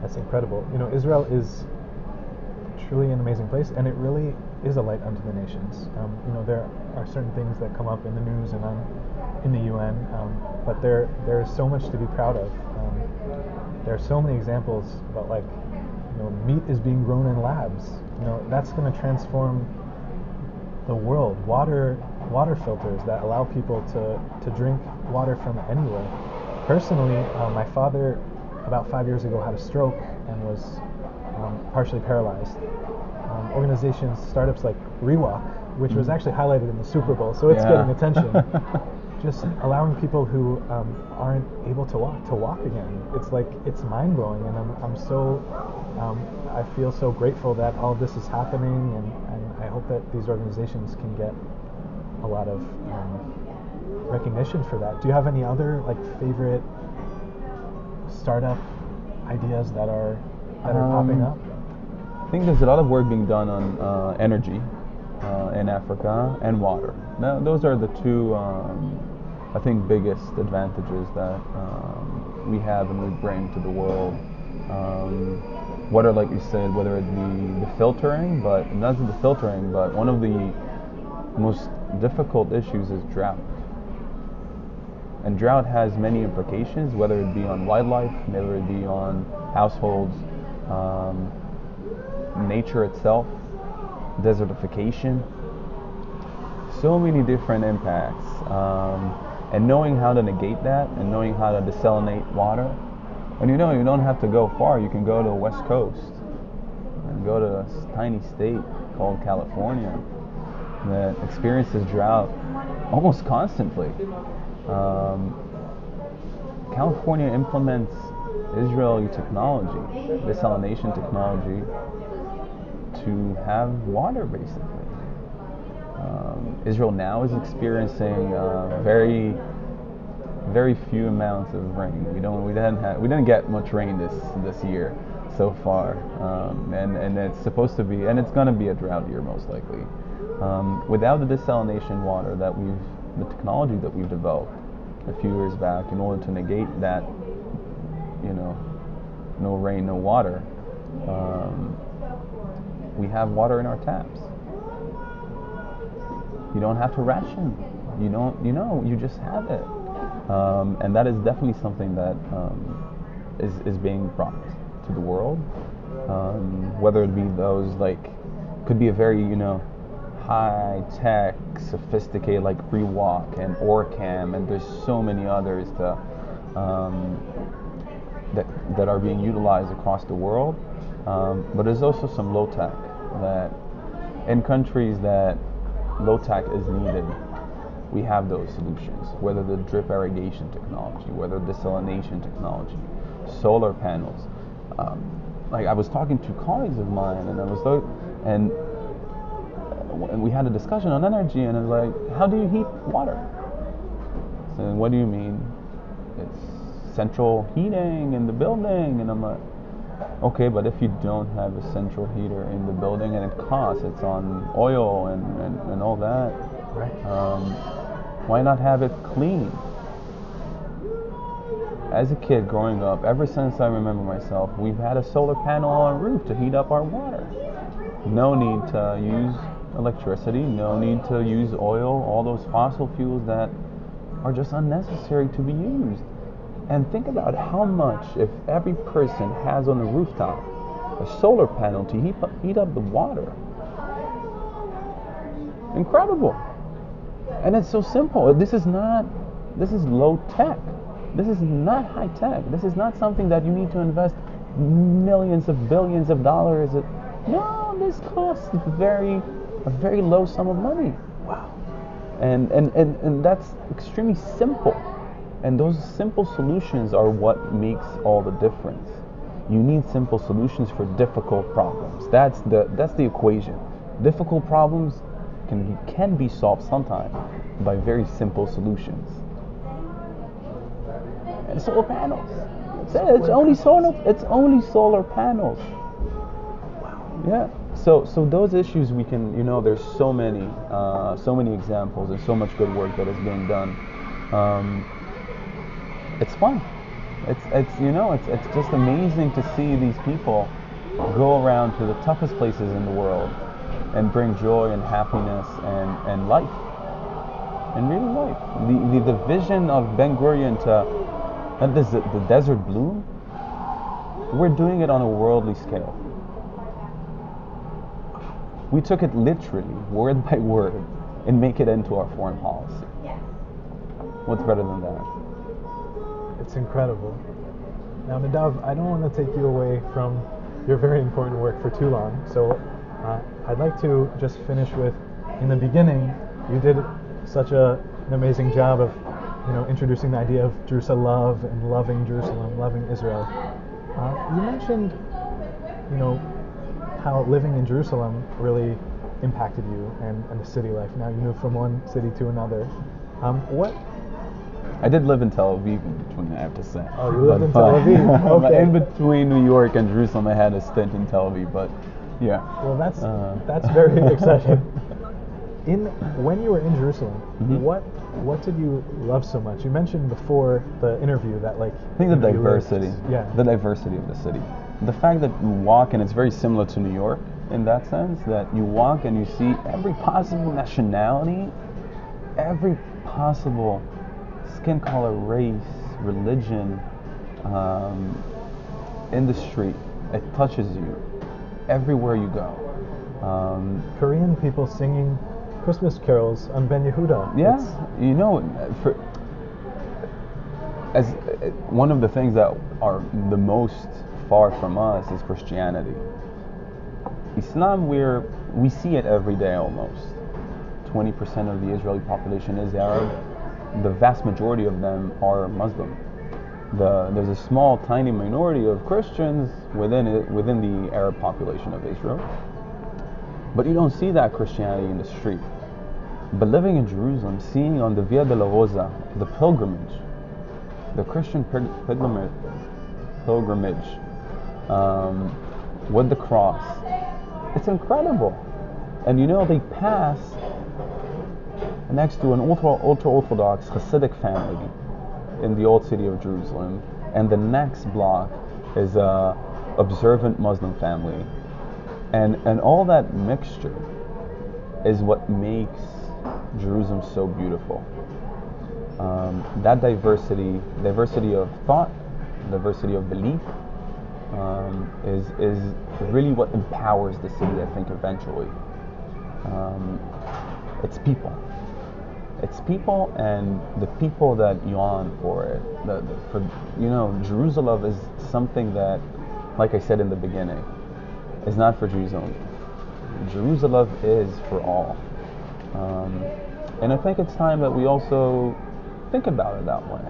that's incredible. You know, Israel is truly an amazing place, and it really is a light unto the nations. Um, you know, there are certain things that come up in the news and on, in the UN, um, but there there is so much to be proud of. There are so many examples about like, you know, meat is being grown in labs. You know, that's going to transform the world. Water water filters that allow people to, to drink water from anywhere. Personally, uh, my father about five years ago had a stroke and was um, partially paralyzed. Um, organizations, startups like ReWalk, which was mm. actually highlighted in the Super Bowl, so it's yeah. getting attention. just allowing people who um, aren't able to walk to walk again. It's like it's mind blowing, and I'm, I'm so um, I feel so grateful that all this is happening, and, and I hope that these organizations can get a lot of um, recognition for that. Do you have any other like favorite startup ideas that are that are popping um, up? I think there's a lot of work being done on uh, energy uh, in Africa and water. Now, those are the two, um, I think, biggest advantages that um, we have and we bring to the world. Um, water, like you said, whether it be the filtering, but not the filtering, but one of the most difficult issues is drought. And drought has many implications, whether it be on wildlife, whether it be on households, um, nature itself, desertification, so many different impacts. Um, and knowing how to negate that and knowing how to desalinate water. And you know, you don't have to go far. You can go to the West Coast and go to a tiny state called California that experiences drought almost constantly. Um, California implements Israeli technology, desalination technology, to have water basically. Um, Israel now is experiencing uh, very, very few amounts of rain. We don't, we didn't have, we didn't get much rain this this year so far, um, and and it's supposed to be, and it's going to be a drought year most likely. Um, without the desalination water that we've, the technology that we've developed a few years back, in order to negate that, you know, no rain, no water. Um, we have water in our taps. You don't have to ration. You don't, you know, you just have it. Um, and that is definitely something that um, is is being brought to the world. Um, whether it be those like, could be a very, you know, high tech, sophisticated like ReWalk and OrCam, and there's so many others to, um, that that are being utilized across the world. Um, but there's also some low tech that in countries that low tech is needed, we have those solutions. Whether the drip irrigation technology, whether desalination technology, solar panels. Um, like I was talking to colleagues of mine, and I was like, and and we had a discussion on energy, and I was like, how do you heat water? So what do you mean? It's central heating in the building, and I'm like, okay, but if you don't have a central heater in the building and it costs, it's on oil and, and, and all that. Right. Um, why not have it clean? As a kid growing up, ever since I remember myself, we've had a solar panel on our roof to heat up our water. No need to use electricity, no need to use oil, all those fossil fuels that are just unnecessary to be used. And think about how much, if every person has on the rooftop a solar panel to heat up, heat up the water. Incredible. And it's so simple. This is not, this is low tech. This is not high tech. This is not something that you need to invest millions of billions of dollars. No, this costs very, a very low sum of money. Wow. And, and, and, and that's extremely simple. And those simple solutions are what makes all the difference. You need simple solutions for difficult problems. That's the, that's the equation. Difficult problems can, can be solved sometimes by very simple solutions. And solar panels. That's it. It's only solar. It's only solar panels. Yeah. So so those issues we can you know there's so many uh, so many examples and so much good work that is being done. Um, it's fun. It's it's you know it's it's just amazing to see these people go around to the toughest places in the world and bring joy and happiness and, and life and really life. The, the the vision of Ben Gurion to uh, that is the, the desert bloom. We're doing it on a worldly scale. We took it literally, word by word, and make it into our foreign policy. What's better than that? It's incredible. Now, Nadav, I don't want to take you away from your very important work for too long, so uh, I'd like to just finish with, in the beginning, you did such a, an amazing job of, you know, introducing the idea of Jerusalem love and loving Jerusalem, loving Israel. Uh, you mentioned, you know, how living in Jerusalem really impacted you and, and the city life. Now you move from one city to another. Um, what I did live in Tel Aviv in between, I have to say. Oh, you lived But, in Tel uh, Aviv. Okay. in between New York and Jerusalem, I had a stint in Tel Aviv, but yeah. Well, that's Uh, that's very exciting. In when you were in Jerusalem, Mhm. what what did you love so much? You mentioned before the interview that like I think the you lived- diversity. Yeah. The diversity of the city. The fact that you walk, and it's very similar to New York in that sense, that you walk and you see every possible nationality, every possible skin color, race, religion, um, industry. It touches you everywhere you go. Um, Korean people singing Christmas carols on Ben Yehuda. Yeah, It's- you know, for as uh, one of the things that are the most far from us is Christianity. Islam, we're we see it every day almost. Twenty percent of the Israeli population is Arab. The vast majority of them are Muslim. The, there's a small, tiny minority of Christians within it, within the Arab population of Israel. But you don't see that Christianity in the street. But living in Jerusalem, seeing on the Via Dolorosa the pilgrimage, the Christian pilgrimage, um, with the cross, it's incredible. And you know, they pass next to an ultra, Orthodox Hasidic family in the old city of Jerusalem, and the next block is a observant Muslim family, and and all that mixture is what makes Jerusalem so beautiful. Um, that diversity, diversity of thought, diversity of belief, um, is is really what empowers the city. I think eventually. Um, it's people. It's people and the people that yawn for it. The, the, for you know, Jerusalem is something that, like I said in the beginning, is not for Jews only. Jerusalem is for all. Um, and I think it's time that we also think about it that way.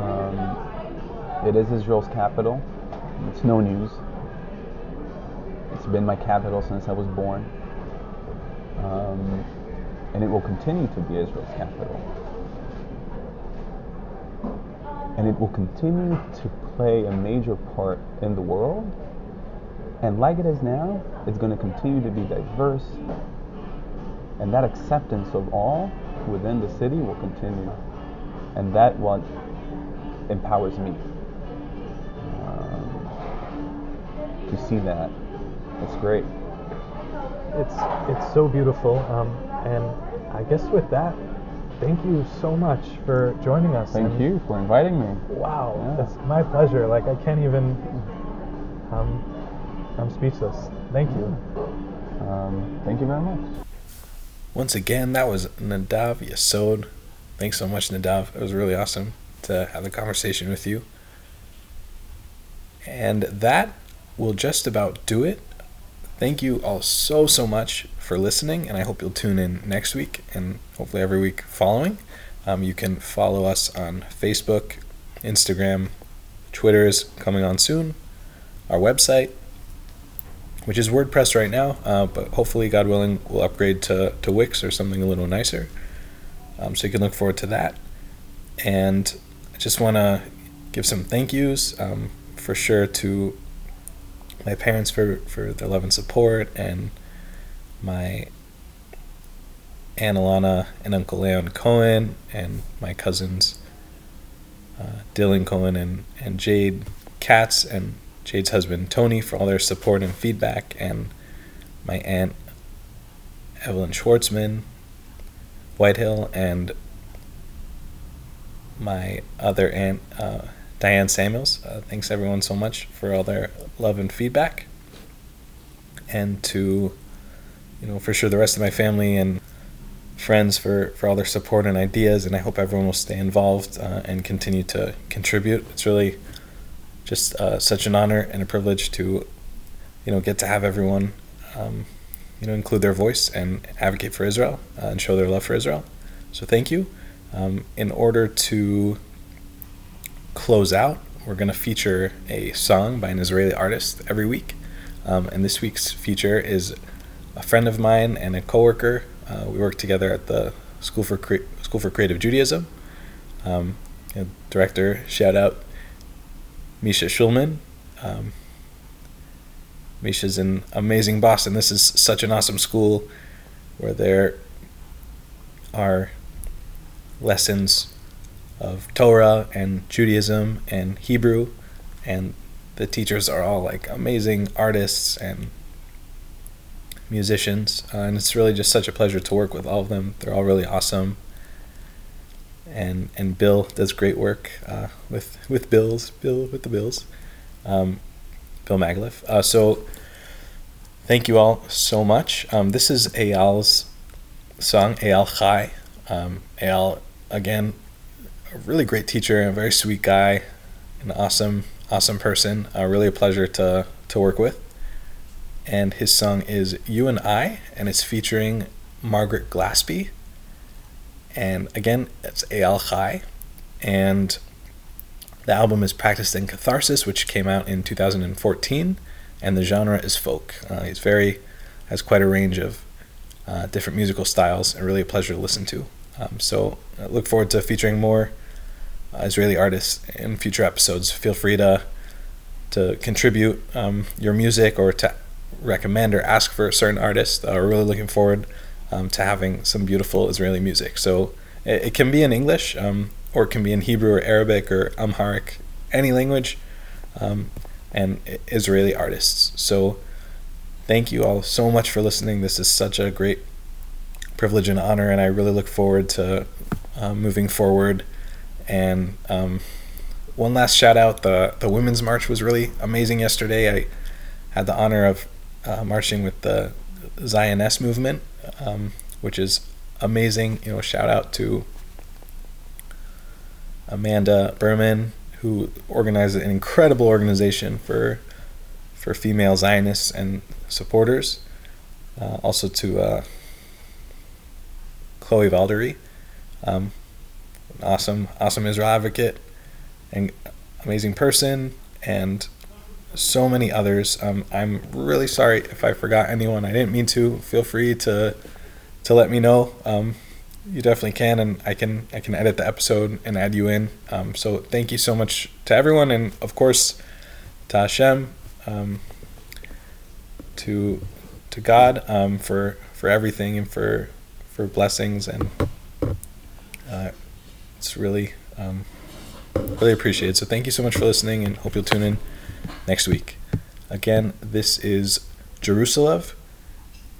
Um, it is Israel's capital. It's no news. It's been my capital since I was born. Um, and it will continue to be Israel's capital. And it will continue to play a major part in the world. And like it is now, it's going to continue to be diverse. And that acceptance of all within the city will continue. And that what empowers me um, to see that. It's great. It's it's so beautiful. Um, and I guess with that, thank you so much for joining us. Thank and you for inviting me. Wow, Yeah. that's my pleasure. Like I can't even. Um, I'm speechless. Thank you. Um, thank you very much. Once again, that was Nadav Yesod. Thanks so much, Nadav. It was really awesome to have the conversation with you. And that will just about do it. Thank you all so, so much for listening, and I hope you'll tune in next week and hopefully every week following. Um, you can follow us on Facebook, Instagram, Twitter is coming on soon, our website, which is WordPress right now, uh, but hopefully, God willing, we'll upgrade to, to Wix or something a little nicer. Um, so you can look forward to that. And I just want to give some thank yous um, for sure to my parents for, for their love and support, and my Aunt Alana and Uncle Leon Cohen, and my cousins uh, Dylan Cohen and, and Jade Katz, and Jade's husband Tony for all their support and feedback, and my aunt Evelyn Schwartzman, Whitehill, and my other aunt uh, Diane Samuels. Uh, thanks everyone so much for all their love and feedback, and to you know for sure the rest of my family and friends for, for all their support and ideas, and I hope everyone will stay involved uh, and continue to contribute. It's really just uh, such an honor and a privilege to, you know, get to have everyone, um, you know, include their voice and advocate for Israel uh, and show their love for Israel. So thank you. Um, in order to close out, we're going to feature a song by an Israeli artist every week. Um, and this week's feature is a friend of mine and a coworker. Uh, we work together at the School for Cre- School for Creative Judaism. Um, director, shout out Misha Schulman. Um, Misha's an amazing boss, and this is such an awesome school where there are lessons of Torah and Judaism and Hebrew, and the teachers are all like amazing artists and musicians, uh, and it's really just such a pleasure to work with all of them. They're all really awesome, and and Bill does great work uh, with with Bills, Bill with the Bills, um, Bill Magaliff. Uh, so thank you all so much. Um, this is Eyal's song, Eyal Chai. Um, Eyal again, a really great teacher, a very sweet guy, an awesome awesome person. Uh, really a pleasure to to work with and his song is You and I, and it's featuring Margaret Glaspy. And again, it's Eyal Chai, and the album is Practiced in Catharsis, which came out in 2014, and the genre is folk. Uh, he's very, has quite a range of uh, different musical styles, and really a pleasure to listen to. Um, so I look forward to featuring more uh, Israeli artists in future episodes. Feel free to to contribute um, your music or to recommend or ask for a certain artist. Uh, we're really looking forward um, to having some beautiful Israeli music. So it, it can be in English, um, or it can be in Hebrew or Arabic or Amharic, any language, um, and Israeli artists. So thank you all so much for listening. This is such a great privilege and honor, and I really look forward to uh, moving forward. And um, one last shout out: the the women's march was really amazing yesterday. I had the honor of uh, marching with the Zionist movement, um, which is amazing. You know, shout out to Amanda Berman, who organized an incredible organization for for female Zionists and supporters. Uh, also to uh, Chloe Valdary, um, awesome, awesome Israel advocate, and amazing person, and so many others. Um, I'm really sorry if I forgot anyone. I didn't mean to. Feel free to to let me know. Um, you definitely can, and I can I can edit the episode and add you in. Um, so thank you so much to everyone, and of course to Hashem, um, to to God um, for for everything and for for blessings, and it's really um, really appreciated. So thank you so much for listening, and hope you'll tune in next week. Again, this is Jerusalem,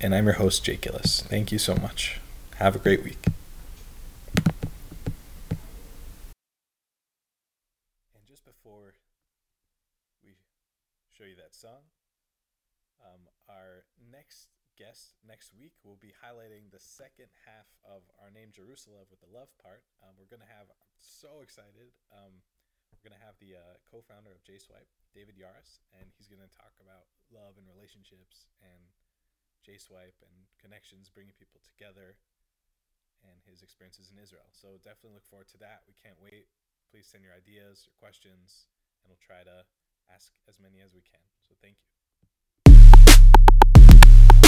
and I'm your host, Jake Gillis. Thank you so much. Have a great week. And just before we show you that song, um, our next guest next week will be highlighting the second half of our name Jerusalem with the love part. Um, we're going to have, I'm so excited. Um, we're going to have the uh, co founder of JSwipe, David Yarus, and he's going to talk about love and relationships and JSwipe and connections, bringing people together, and his experiences in Israel. So definitely look forward to that. We can't wait. Please send your ideas, your questions, and we'll try to ask as many as we can. So thank you.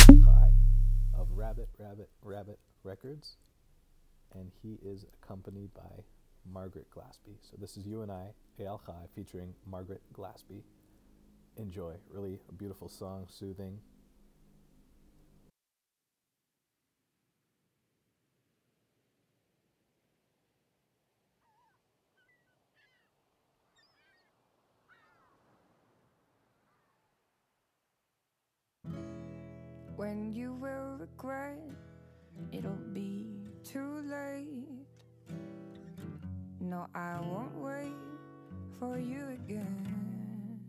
Hi, of Rabbit Rabbit Rabbit Records, and he is accompanied by Margaret Glaspy. So this is you and I, Eyal Chai, featuring Margaret Glaspy. Enjoy. Really a beautiful song, soothing. Regret, it'll be too late. No, I won't wait for you again.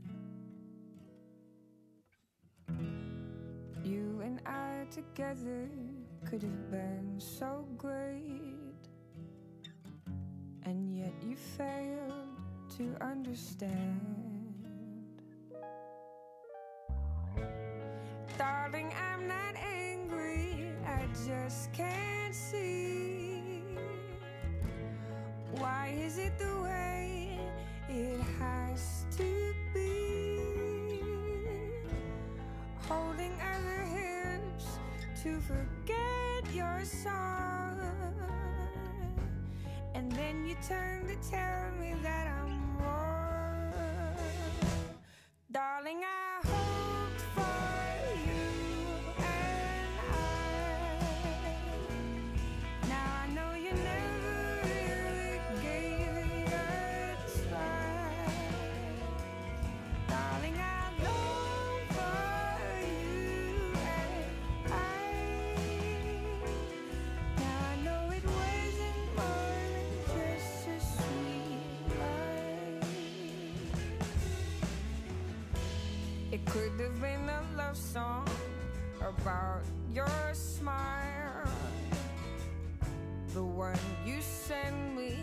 You and I together could have been so great, and yet you failed to understand. Darling, I'm not just can't see. Why is it the way it has to be? Holding other hips to forget your song. And then you turn to tell me that I'm wrong. Darling, Been a love song about your smile. The one you send me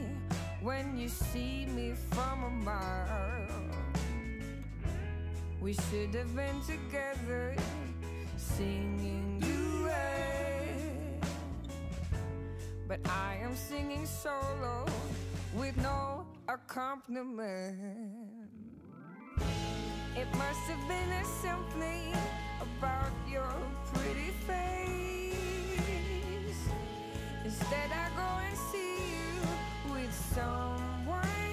when you see me from a mile. We should have been together singing duet. But I am singing solo with no accompaniment. It must have been a simply about your pretty face. Instead, I go and see you with someone